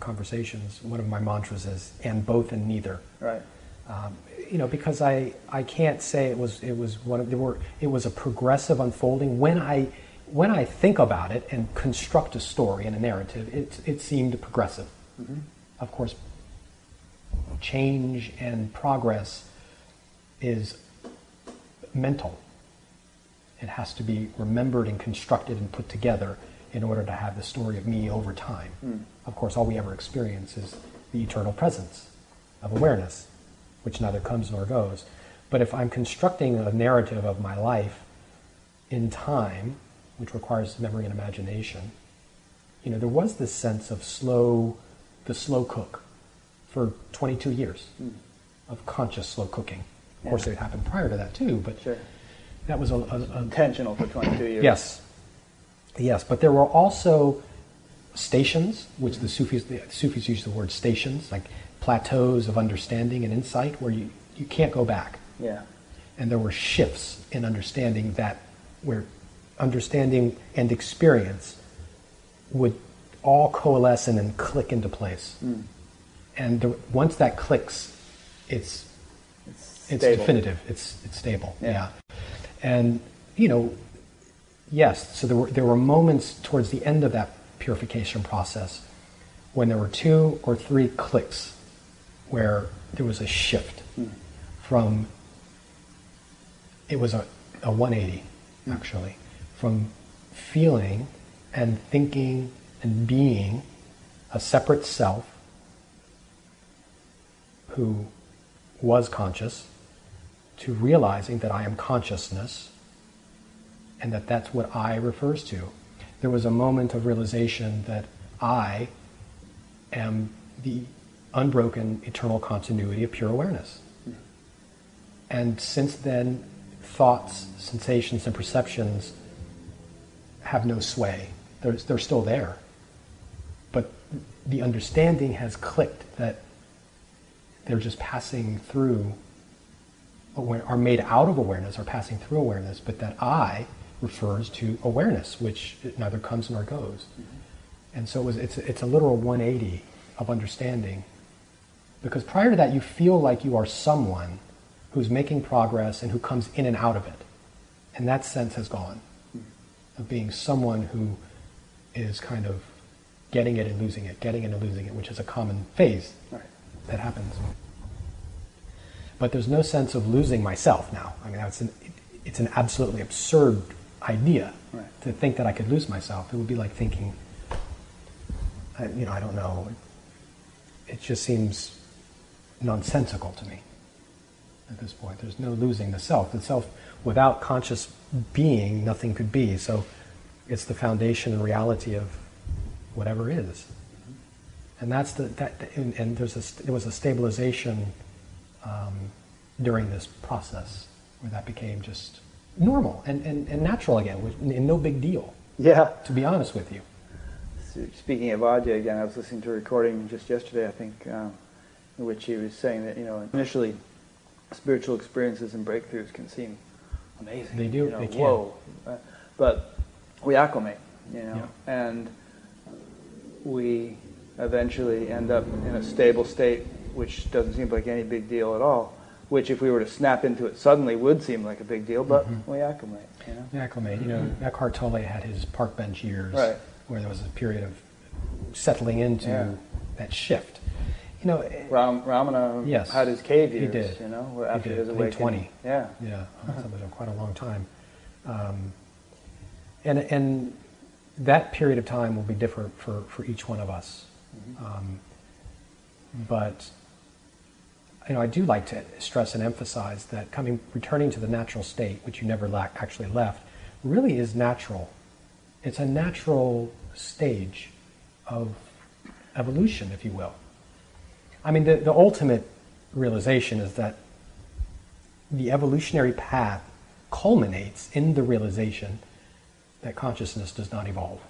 Speaker 2: conversations, one of my mantras is "and both and neither."
Speaker 1: Right.
Speaker 2: Um, you know, because I, I can't say it was it was one of there were it was a progressive unfolding when I when I think about it and construct a story and a narrative, it, it seemed progressive. Mm-hmm. Of course, change and progress is mental. It has to be remembered and constructed and put together in order to have the story of me over time. Mm. Of course, all we ever experience is the eternal presence of awareness, which neither comes nor goes. But if I'm constructing a narrative of my life in time, which requires memory and imagination, you know, there was this sense of slow, the slow cook for 22 years mm. of conscious slow cooking. Of yeah. course, it happened prior to that too, but
Speaker 1: sure.
Speaker 2: that was a, a,
Speaker 1: a, intentional for 22 years.
Speaker 2: Yes, yes, but there were also stations, which the Sufis, the Sufis use the word stations, like plateaus of understanding and insight, where you, you can't go back.
Speaker 1: Yeah.
Speaker 2: And there were shifts in understanding that, where understanding and experience would all coalesce and then click into place. Mm. And the, once that clicks, it's it's, it's definitive. It's it's stable. Yeah. yeah. And you know, yes. So there were there were moments towards the end of that purification process when there were two or three clicks where there was a shift mm. from it was a, a 180 mm. actually from feeling and thinking and being a separate self who was conscious to realizing that I am consciousness and that that's what I refers to. There was a moment of realization that I am the unbroken eternal continuity of pure awareness. And since then, thoughts, sensations, and perceptions have no sway. They're, they're still there. But the understanding has clicked that they're just passing through, are made out of awareness, are passing through awareness, but that I refers to awareness, which neither comes nor goes. Mm-hmm. And so it was, it's, it's a literal 180 of understanding. Because prior to that, you feel like you are someone who's making progress and who comes in and out of it. And that sense has gone mm-hmm. of being someone who is kind of getting it and losing it, getting it and losing it, which is a common phase right. That happens. But there's no sense of losing myself now. I mean, it's an, it's an absolutely absurd idea right. to think that I could lose myself. It would be like thinking, you know, I don't know. It just seems nonsensical to me at this point. There's no losing the self. The self, without conscious being, nothing could be. So it's the foundation and reality of whatever is. And that's the that and, and there's a there was a stabilization um, during this process where that became just normal and, and, and natural again, and no big deal.
Speaker 1: Yeah.
Speaker 2: To be honest with you.
Speaker 1: Speaking of Ajay again, I was listening to a recording just yesterday, I think, um, in which he was saying that you know initially spiritual experiences and breakthroughs can seem amazing.
Speaker 2: They do. You know, they can.
Speaker 1: Whoa. Uh, but we acclimate, you know, yeah. and we eventually end up in a stable state, which doesn't seem like any big deal at all. Which, if we were to snap into it suddenly, would seem like a big deal. But mm-hmm. we acclimate. You know?
Speaker 2: We acclimate. You know, Eckhart Tolle had his park bench years,
Speaker 1: right.
Speaker 2: where there was a period of settling into yeah. that shift. You know,
Speaker 1: Ram, Ramana
Speaker 2: yes,
Speaker 1: had his cave years.
Speaker 2: He did.
Speaker 1: You know, after his awakening.
Speaker 2: Twenty.
Speaker 1: Yeah.
Speaker 2: Yeah. *laughs* Quite a long time. Um, and and that period of time will be different for, for each one of us. Um, but you know, I do like to stress and emphasize that coming, returning to the natural state, which you never la- actually left, really is natural. It's a natural stage of evolution, if you will. I mean, the, the ultimate realization is that the evolutionary path culminates in the realization that consciousness does not evolve.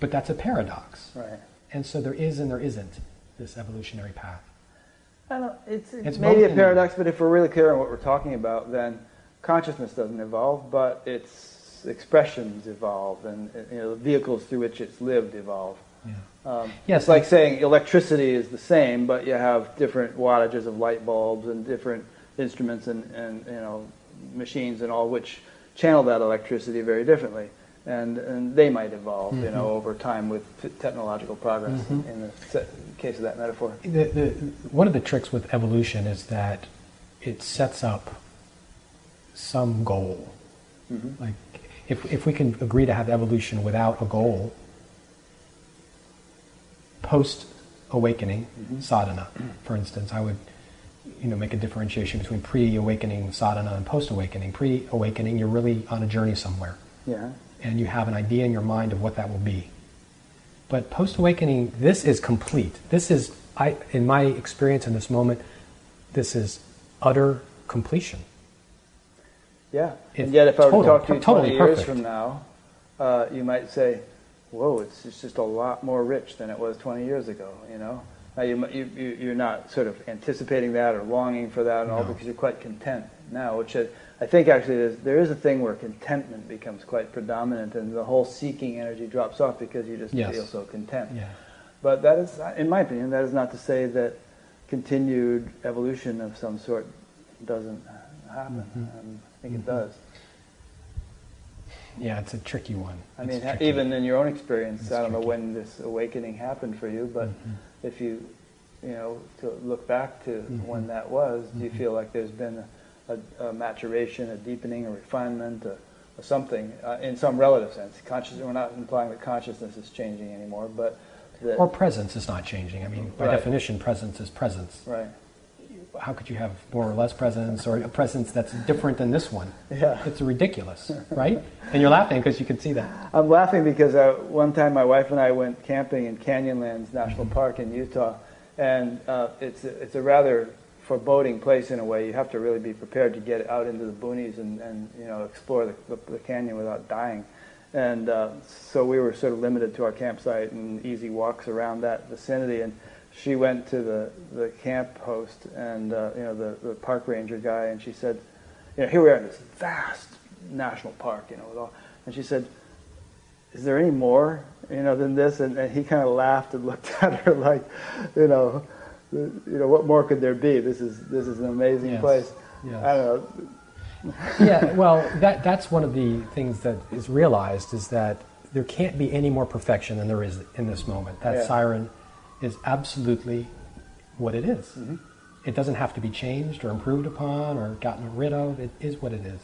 Speaker 2: But that's a paradox.
Speaker 1: Right.
Speaker 2: And so there is and there isn't this evolutionary path.
Speaker 1: I don't, it's, it's, it's maybe a paradox, but if we're really clear on what we're talking about, then consciousness doesn't evolve, but its expressions evolve, and you know, the vehicles through which it's lived evolve.
Speaker 2: Yeah.
Speaker 1: Um, yes, it's like saying electricity is the same, but you have different wattages of light bulbs and different instruments and, and you know machines and all which channel that electricity very differently. And and they might evolve, mm-hmm. you know, over time with technological progress. Mm-hmm. In the case of that metaphor,
Speaker 2: the, the, one of the tricks with evolution is that it sets up some goal. Mm-hmm. Like if if we can agree to have evolution without a goal, post awakening mm-hmm. sadhana, for instance, I would you know make a differentiation between pre-awakening sadhana and post-awakening. Pre-awakening, you're really on a journey somewhere.
Speaker 1: Yeah
Speaker 2: and you have an idea in your mind of what that will be. But post awakening, this is complete. This is, I, in my experience in this moment, this is utter completion.
Speaker 1: Yeah. and yet, if I were to talk to you 20 years from now, uh, you might say, whoa, it's, it's just a lot more rich than it was 20 years ago, you know? Now, you, you, you're not sort of anticipating that or longing for that and no. all because you're quite content now, which I think actually there is a thing where contentment becomes quite predominant and the whole seeking energy drops off because you just yes. feel so content.
Speaker 2: Yeah.
Speaker 1: But that is, in my opinion, that is not to say that continued evolution of some sort doesn't happen. Mm-hmm. Um, I think mm-hmm. it does.
Speaker 2: Yeah, it's a tricky one.
Speaker 1: I it's mean, even in your own experience, it's I don't tricky. know when this awakening happened for you, but mm-hmm. if you, you know, to look back to mm-hmm. when that was, do you mm-hmm. feel like there's been a a, a maturation, a deepening, a refinement, a, a something uh, in some relative sense. Conscious, we're not implying that consciousness is changing anymore, but that,
Speaker 2: or presence is not changing. I mean, by right. definition, presence is presence.
Speaker 1: Right.
Speaker 2: How could you have more or less presence, or a presence that's different than this one?
Speaker 1: Yeah,
Speaker 2: it's ridiculous, right? And you're laughing because you can see that.
Speaker 1: I'm laughing because uh, one time my wife and I went camping in Canyonlands National mm-hmm. Park in Utah, and uh, it's a, it's a rather foreboding place in a way. You have to really be prepared to get out into the boonies and, and you know explore the, the, the canyon without dying. And uh, so we were sort of limited to our campsite and easy walks around that vicinity. And she went to the, the camp host and uh, you know the, the park ranger guy, and she said, you know, here we are in this vast national park, you know, with all, and she said, is there any more, you know, than this? And, and he kind of laughed and looked *laughs* at her like, you know, you know, what more could there be? This is this is an amazing yes. place. Yes. I don't
Speaker 2: know. yeah, well, that that's one of the things that is realized is that there can't be any more perfection than there is in this moment. That yeah. siren is absolutely what it is. Mm-hmm. It doesn't have to be changed or improved upon or gotten rid of. It is what it is.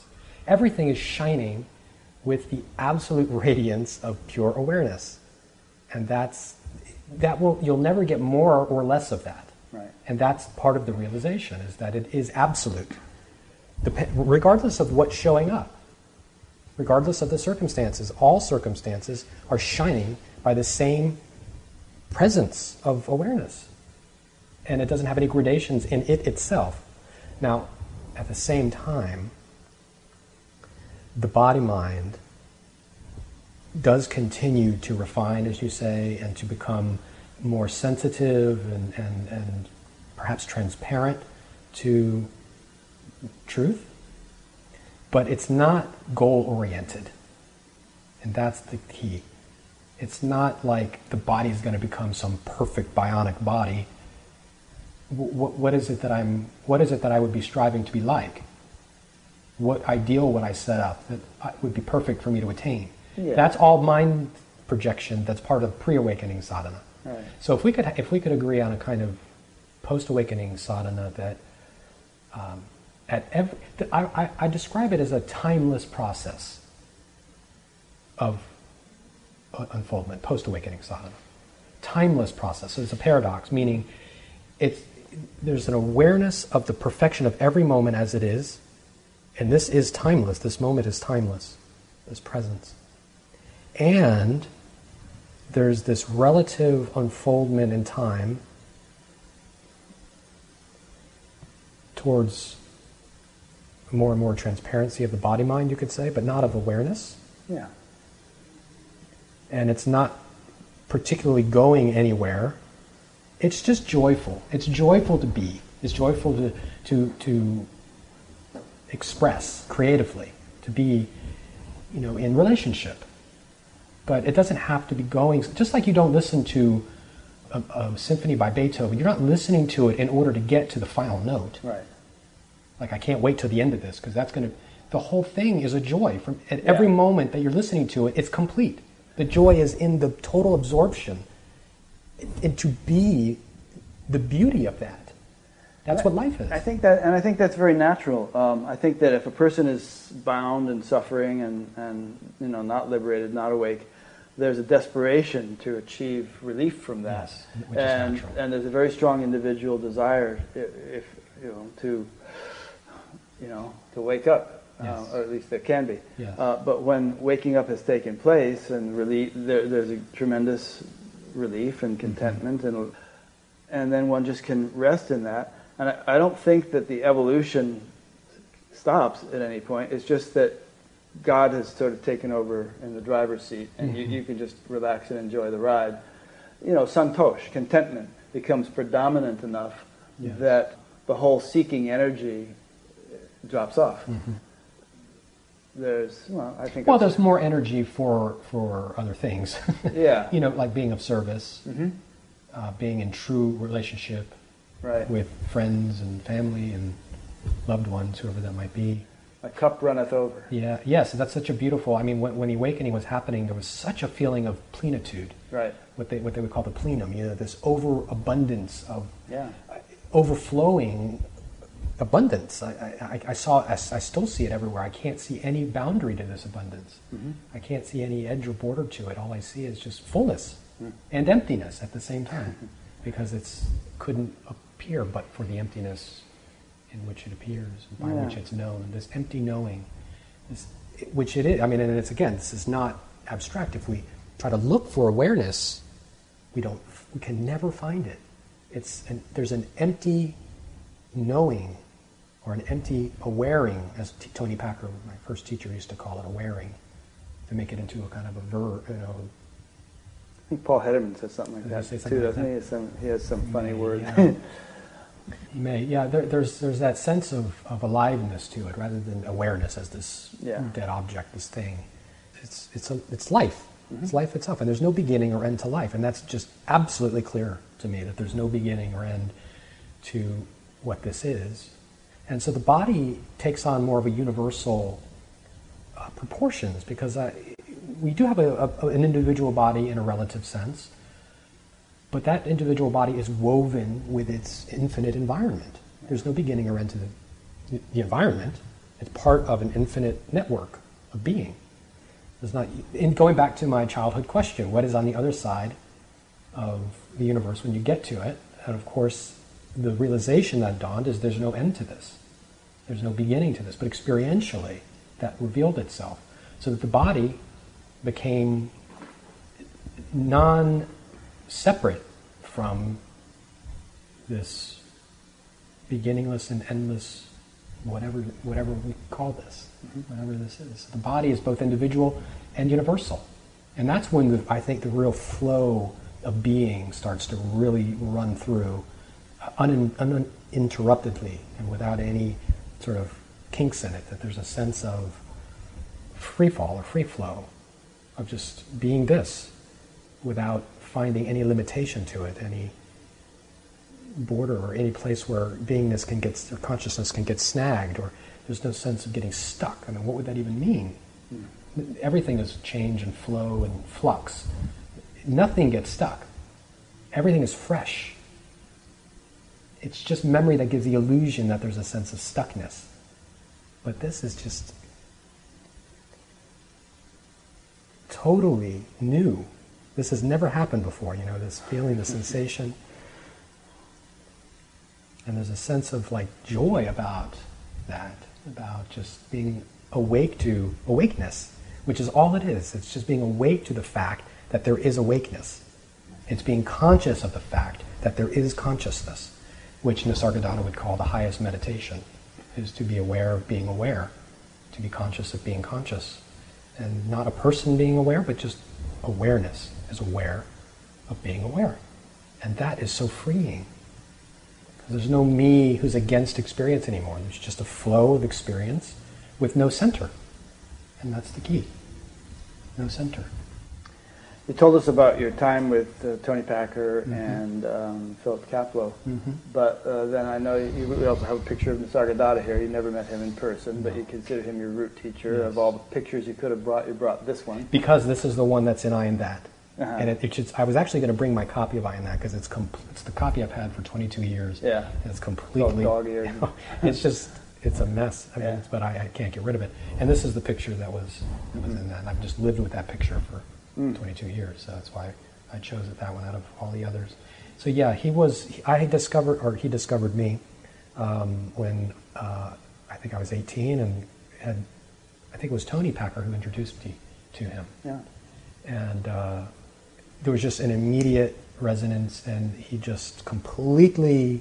Speaker 2: Everything is shining with the absolute *laughs* radiance of pure awareness, and that's that will you'll never get more or less of that.
Speaker 1: Right.
Speaker 2: And that's part of the realization is that it is absolute, regardless of what's showing up, regardless of the circumstances. All circumstances are shining by the same presence of awareness. And it doesn't have any gradations in it itself. Now, at the same time, the body mind does continue to refine, as you say, and to become more sensitive and, and, and perhaps transparent to truth, but it's not goal oriented. And that's the key. It's not like the body is going to become some perfect bionic body. What, what is it that I'm? What is it that I would be striving to be like? What ideal would I set up that would be perfect for me to attain? Yeah. That's all mind projection. That's part of pre-awakening sadhana. So if we could if we could agree on a kind of post awakening sadhana that um, at every I, I, I describe it as a timeless process of uh, unfoldment post awakening sadhana. Timeless process. So it's a paradox meaning it's there's an awareness of the perfection of every moment as it is and this is timeless. This moment is timeless. This presence. And there's this relative unfoldment in time towards more and more transparency of the body mind, you could say, but not of awareness.
Speaker 1: Yeah.
Speaker 2: And it's not particularly going anywhere. It's just joyful. It's joyful to be. It's joyful to, to, to express creatively, to be, you know, in relationship but it doesn't have to be going. Just like you don't listen to a, a, symphony by Beethoven, you're not listening to it in order to get to the final note.
Speaker 1: Right.
Speaker 2: Like I can't wait till the end of this because that's going to the whole thing is a joy. From at every moment that you're listening to it, it's complete. The joy is in the total absorption, and to be the beauty of that. That's what life is.
Speaker 1: I think that, and I think that's very natural. Um, I think that if a person is bound and suffering and, and you know not liberated, not awake, there's a desperation to achieve relief from that,
Speaker 2: Yes, which is
Speaker 1: and
Speaker 2: natural.
Speaker 1: and there's a very strong individual desire, i- if you know, to you know to wake up, uh, or at least there can be.
Speaker 2: Yes.
Speaker 1: Uh, but when waking up has taken place and relief, there, there's a tremendous relief and contentment, and and then one just can rest in that. And I, I don't think that the evolution stops at any point. It's just that God has sort of taken over in the driver's seat, and you, you can just relax and enjoy the ride. You know, santosh, contentment, becomes predominant enough
Speaker 2: Yes.
Speaker 1: that the whole seeking energy drops off. There's, well, I think.
Speaker 2: well, there's more energy for for other things. *laughs*
Speaker 1: Yeah.
Speaker 2: you know, like being of service,
Speaker 1: Mhm.
Speaker 2: uh, being in true relationship
Speaker 1: right.
Speaker 2: with friends and family and loved ones, whoever that might be.
Speaker 1: A cup runneth over.
Speaker 2: Yeah, yes, that's such a beautiful. I mean, when, when the awakening was happening, there was such a feeling of plenitude,
Speaker 1: Right.
Speaker 2: what they what they would call the plenum. You know, this overabundance of
Speaker 1: Yeah.
Speaker 2: Uh, overflowing abundance. I, I, I saw, I, I still see it everywhere. I can't see any boundary to this abundance. Mm-hmm. I can't see any edge or border to it. All I see is just fullness mm. and emptiness at the same time, because it's couldn't appear but for the emptiness in which it appears, by
Speaker 1: Yeah.
Speaker 2: which it's known. This empty knowing, this, which it is. I mean, and it's again, this is not abstract. If we try to look for awareness, we don't. We can never find it. It's an, there's an empty knowing, or an empty awaring, as T- Toni Packer, my first teacher, used to call it awaring, to make it into a kind of a verb. You know,
Speaker 1: I think Paul Hedderman says something like that
Speaker 2: say
Speaker 1: too,
Speaker 2: like
Speaker 1: doesn't
Speaker 2: that?
Speaker 1: he? He has some, he has some funny
Speaker 2: May,
Speaker 1: words.
Speaker 2: yeah. *laughs* You may, yeah. There, there's there's that sense of, of aliveness to it, rather than awareness as this
Speaker 1: Yeah.
Speaker 2: dead object, this thing. It's it's a, it's life. It's life itself, and there's no beginning or end to life, and that's just absolutely clear to me that there's no beginning or end to what this is, and so the body takes on more of a universal uh, proportions because I, we do have a, a, an individual body in a relative sense, but that individual body is woven with its infinite environment. There's no beginning or end to the, the environment. It's part of an infinite network of being. There's not, in going back to my childhood question, what is on the other side of the universe when you get to it? And of course, the realization that dawned is there's no end to this. There's no beginning to this, but experientially, that revealed itself. So that the body became non separate from this beginningless and endless whatever whatever we call this mm-hmm. whatever this is. The body is both individual and universal. And that's when the, i think the real flow of being starts to really run through un, uninterruptedly and without any sort of kinks in it that there's a sense of free fall or free flow of just being this without finding any limitation to it, any border or any place where beingness can get, or consciousness can get snagged, or there's no sense of getting stuck. I mean, what would that even mean? Everything is change and flow and flux. Nothing gets stuck. Everything is fresh. It's just memory that gives the illusion that there's a sense of stuckness. But this is just totally new. This has never happened before, you know, this feeling, the sensation. And there's a sense of like joy about that, about just being awake to awakeness, which is all it is. It's just being awake to the fact that there is awakeness. It's being conscious of the fact that there is consciousness, which Nisargadatta would call the highest meditation, is to be aware of being aware, to be conscious of being conscious. And not a person being aware, but just awareness is aware of being aware. And that is so freeing. There's no me who's against experience anymore. There's just a flow of experience with no center. And that's the key. No center.
Speaker 1: You told us about your time with uh, Toni Packer mm-hmm. and um, Philip Kapleau, mm-hmm. but uh, then I know you, we also have a picture of Nisargadatta here. You never met him in person, no. but you consider him your root teacher. Yes. Of all the pictures you could have brought, you brought this one
Speaker 2: because this is the one that's in I Am That. Uh-huh. And it, it I was actually going to bring my copy of I Am That because it's com- it's the copy I've had for 22 years.
Speaker 1: Yeah,
Speaker 2: it's completely
Speaker 1: dog-eared. *laughs*
Speaker 2: it's just it's a mess. I mean, yeah. but I, I, can't get rid of it. And this is the picture that was, that was in that. And I've just lived with that picture for mm. 22 years. So that's why I chose it that one out of all the others. So yeah, he was. I discovered, or he discovered me um, when uh, I think I was 18, and had I think it was Toni Packer who introduced me to him.
Speaker 1: Yeah.
Speaker 2: And uh, there was just an immediate resonance, and he just completely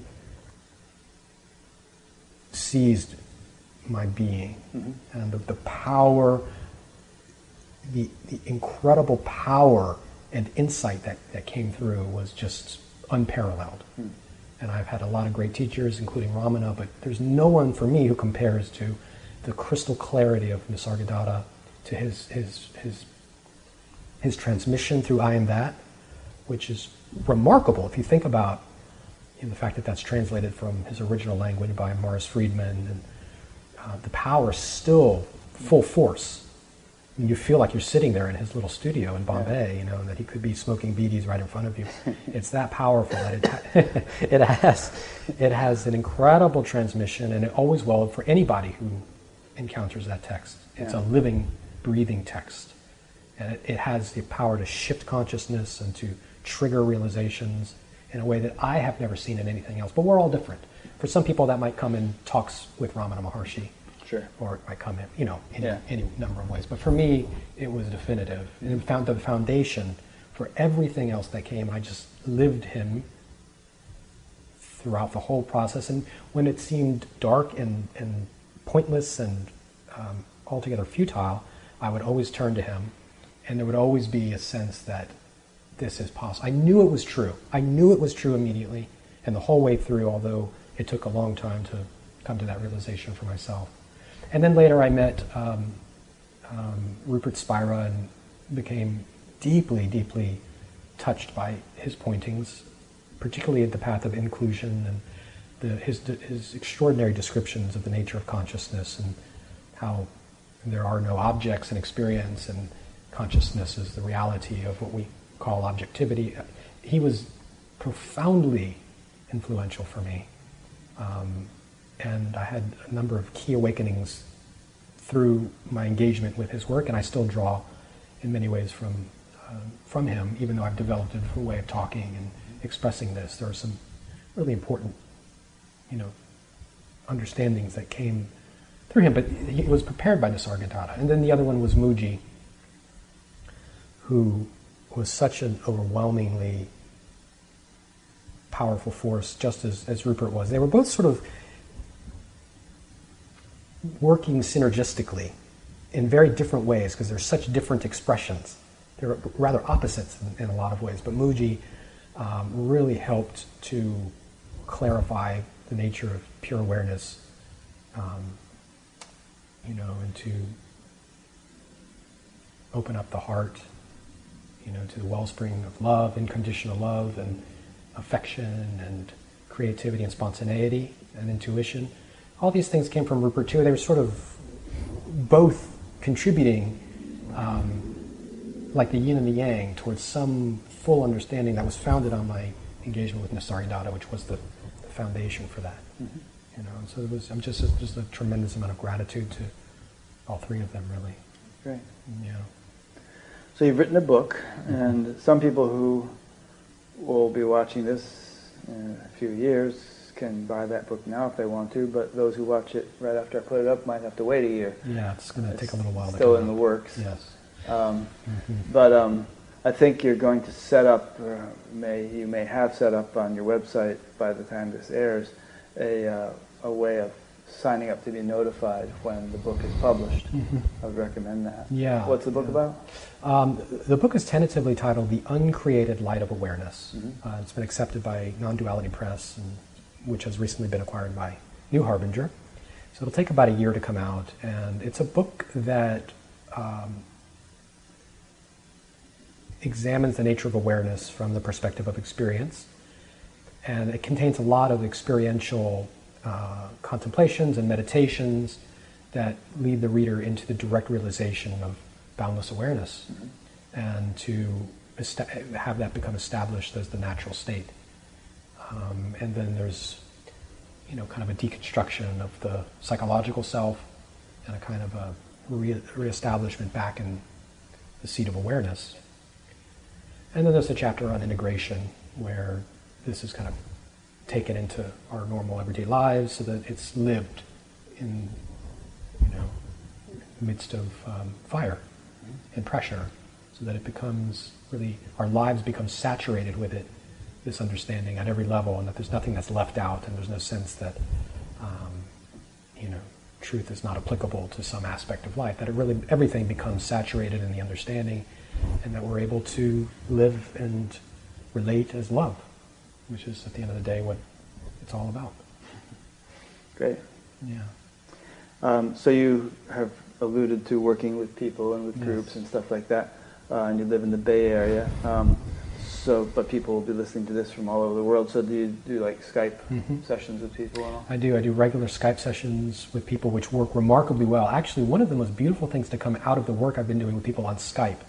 Speaker 2: seized my being mm-hmm. and the, the power the, the incredible power and insight that, that came through was just unparalleled. Mm. And I've had a lot of great teachers, including Ramana, but there's no one for me who compares to the crystal clarity of Nisargadatta, to his, his, his, his transmission through I Am That, which is remarkable if you think about you know, the fact that that's translated from his original language by Maurice Frydman, and uh, the power is still full force and you feel like you're sitting there in his little studio in Bombay, you know, and that he could be smoking beedies right in front of you. *laughs* it's that powerful that it, *laughs* it has it has an incredible transmission, and it always will for anybody who encounters that text. It's yeah. a living, breathing text, and it, it has the power to shift consciousness and to trigger realizations in a way that I have never seen in anything else. But we're all different. For some people, that might come in talks with Ramana Maharshi
Speaker 1: Sure.
Speaker 2: Or it might come in, you know, in yeah. any number of ways. But for me, it was definitive. And it found the foundation for everything else that came. I just lived him throughout the whole process. And when it seemed dark and, and pointless and um, altogether futile, I would always turn to him. And there would always be a sense that this is possible. I knew it was true. I knew it was true immediately and the whole way through, although it took a long time to come to that realization for myself. And then later I met um, um, Rupert Spira and became deeply, deeply touched by his pointings, particularly at the path of inclusion and the, his, his extraordinary descriptions of the nature of consciousness and how there are no objects in experience and consciousness is the reality of what we call objectivity. He was profoundly influential for me. Um, and I had a number of key awakenings through my engagement with his work, and I still draw in many ways from uh, from him, even though I've developed a different way of talking and expressing this. There are some really important, you know, understandings that came through him, but he was prepared by Nisargadatta. And then the other one was Mooji, who was such an overwhelmingly powerful force, just as, as Rupert was. They were both sort of working synergistically in very different ways because they're such different expressions. They're rather opposites in, in a lot of ways, but Mooji um, really helped to clarify the nature of pure awareness, um, you know, and to open up the heart, you know, to the wellspring of love, unconditional love, and affection, and creativity, and spontaneity, and intuition all these things came from Rupert too. They were sort of both contributing, um, like the yin and the yang, towards some full understanding that was founded on my engagement with Nisargadatta, which was the, the foundation for that. Mm-hmm. You know, so it was. I'm just just a tremendous amount of gratitude to all three of them, really.
Speaker 1: Great.
Speaker 2: Yeah.
Speaker 1: So you've written a book, and some people who will be watching this in a few years can buy that book now if they want to, but those who watch it right after I put it up might have to wait a year.
Speaker 2: Yeah, it's going to take a little while.
Speaker 1: Still in the works.
Speaker 2: Yes.
Speaker 1: Um, mm-hmm. But um, I think you're going to set up, or may you may have set up on your website by the time this airs, a uh, a way of signing up to be notified when the book is published. Mm-hmm. I would recommend that.
Speaker 2: Yeah.
Speaker 1: What's the book
Speaker 2: yeah.
Speaker 1: about?
Speaker 2: Um, the book is tentatively titled "The Uncreated Light of Awareness." Mm-hmm. Uh, it's been accepted by Non-Duality Press and which has recently been acquired by New Harbinger. So it'll take about a year to come out, and it's a book that um, examines the nature of awareness from the perspective of experience. And it contains a lot of experiential uh, contemplations and meditations that lead the reader into the direct realization of boundless awareness mm-hmm. and to est- have that become established as the natural state. Um, and then there's, you know, kind of a deconstruction of the psychological self and a kind of a re- reestablishment back in the seat of awareness. And then there's a chapter on integration where this is kind of taken into our normal everyday lives so that it's lived in, you know, the midst of um, fire and pressure so that it becomes really, our lives become saturated with it, this understanding at every level, and that there's nothing that's left out and there's no sense that, um, you know, truth is not applicable to some aspect of life, that it really, everything becomes saturated in the understanding and that we're able to live and relate as love, which is at the end of the day what it's all about.
Speaker 1: Great.
Speaker 2: Yeah.
Speaker 1: Um, so you have alluded to working with people and with yes. groups and stuff like that, uh, and you live in the Bay Area. Um, so, but people will be listening to this from all over the world. So, do you do like Skype mm-hmm. sessions with people?
Speaker 2: I do. I do regular Skype sessions with people, which work remarkably well. Actually, one of the most beautiful things to come out of the work I've been doing with people on Skype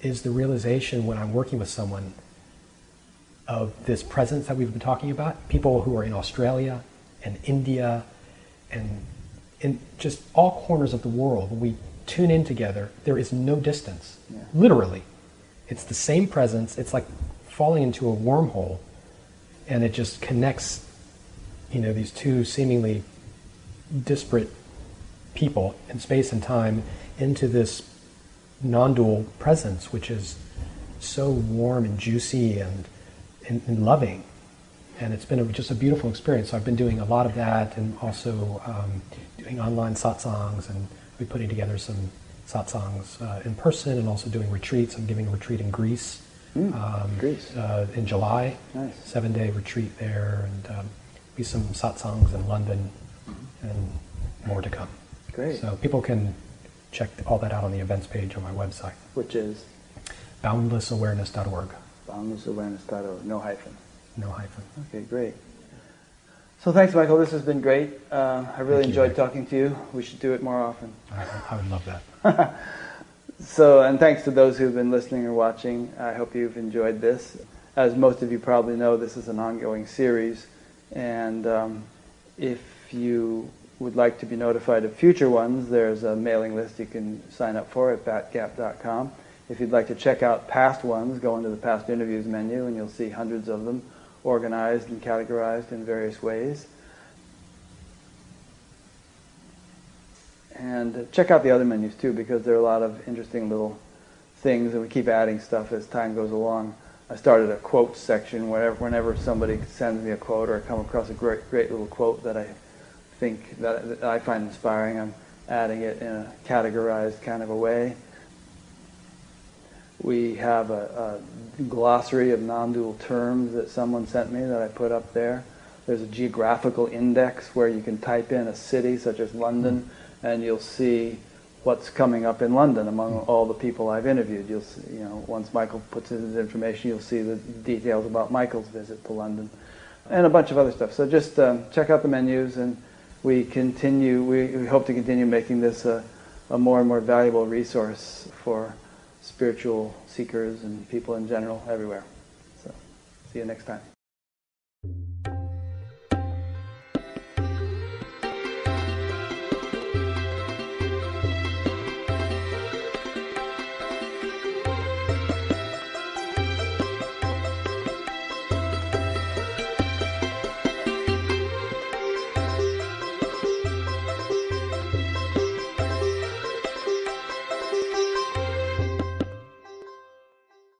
Speaker 2: is the realization when I'm working with someone of this presence that we've been talking about. People who are in Australia and India and in just all corners of the world, when we tune in together, there is no distance. Yeah. Literally. It's the same presence. It's like falling into a wormhole and it just connects, you know, these two seemingly disparate people in space and time into this non-dual presence, which is so warm and juicy and, and, and loving. And it's been a, just a beautiful experience. So I've been doing a lot of that and also um, doing online satsangs and we're putting together some satsangs uh, in person and also doing retreats. I'm giving a retreat in Greece.
Speaker 1: Mm, um, Greece.
Speaker 2: Uh, in July.
Speaker 1: Nice.
Speaker 2: Seven day retreat there and um, be some satsangs in London and more to come.
Speaker 1: Great.
Speaker 2: So people can check all that out on the events page on my website.
Speaker 1: Which is?
Speaker 2: Boundlessawareness.org.
Speaker 1: Boundlessawareness.org. No hyphen.
Speaker 2: No hyphen.
Speaker 1: Okay, great. So thanks, Michael. This has been great. Uh, I really Thank enjoyed you, talking to you. We should do it more often. *laughs*
Speaker 2: I, I would love that. *laughs*
Speaker 1: so, and thanks to those who've been listening or watching. I hope you've enjoyed this. As most of you probably know, this is an ongoing series, and um, if you would like to be notified of future ones, there's a mailing list you can sign up for at batgap.com. If you'd like to check out past ones, go into the past interviews menu and you'll see hundreds of them organized and categorized in various ways. And check out the other menus too because there are a lot of interesting little things and we keep adding stuff as time goes along. I started a quote section whenever, whenever somebody sends me a quote or I come across a great, great little quote that I think that, that I find inspiring. I'm adding it in a categorized kind of a way. We have a, a glossary of non-dual terms that someone sent me that I put up there. There's a geographical index where you can type in a city such as London and you'll see what's coming up in London among all the people I've interviewed. You'll see, you know, once Michael puts in his information, you'll see the details about Michael's visit to London and a bunch of other stuff. So just um, check out the menus and we continue, we, we hope to continue making this a, a more and more valuable resource for spiritual seekers and people in general everywhere. So, see you next time.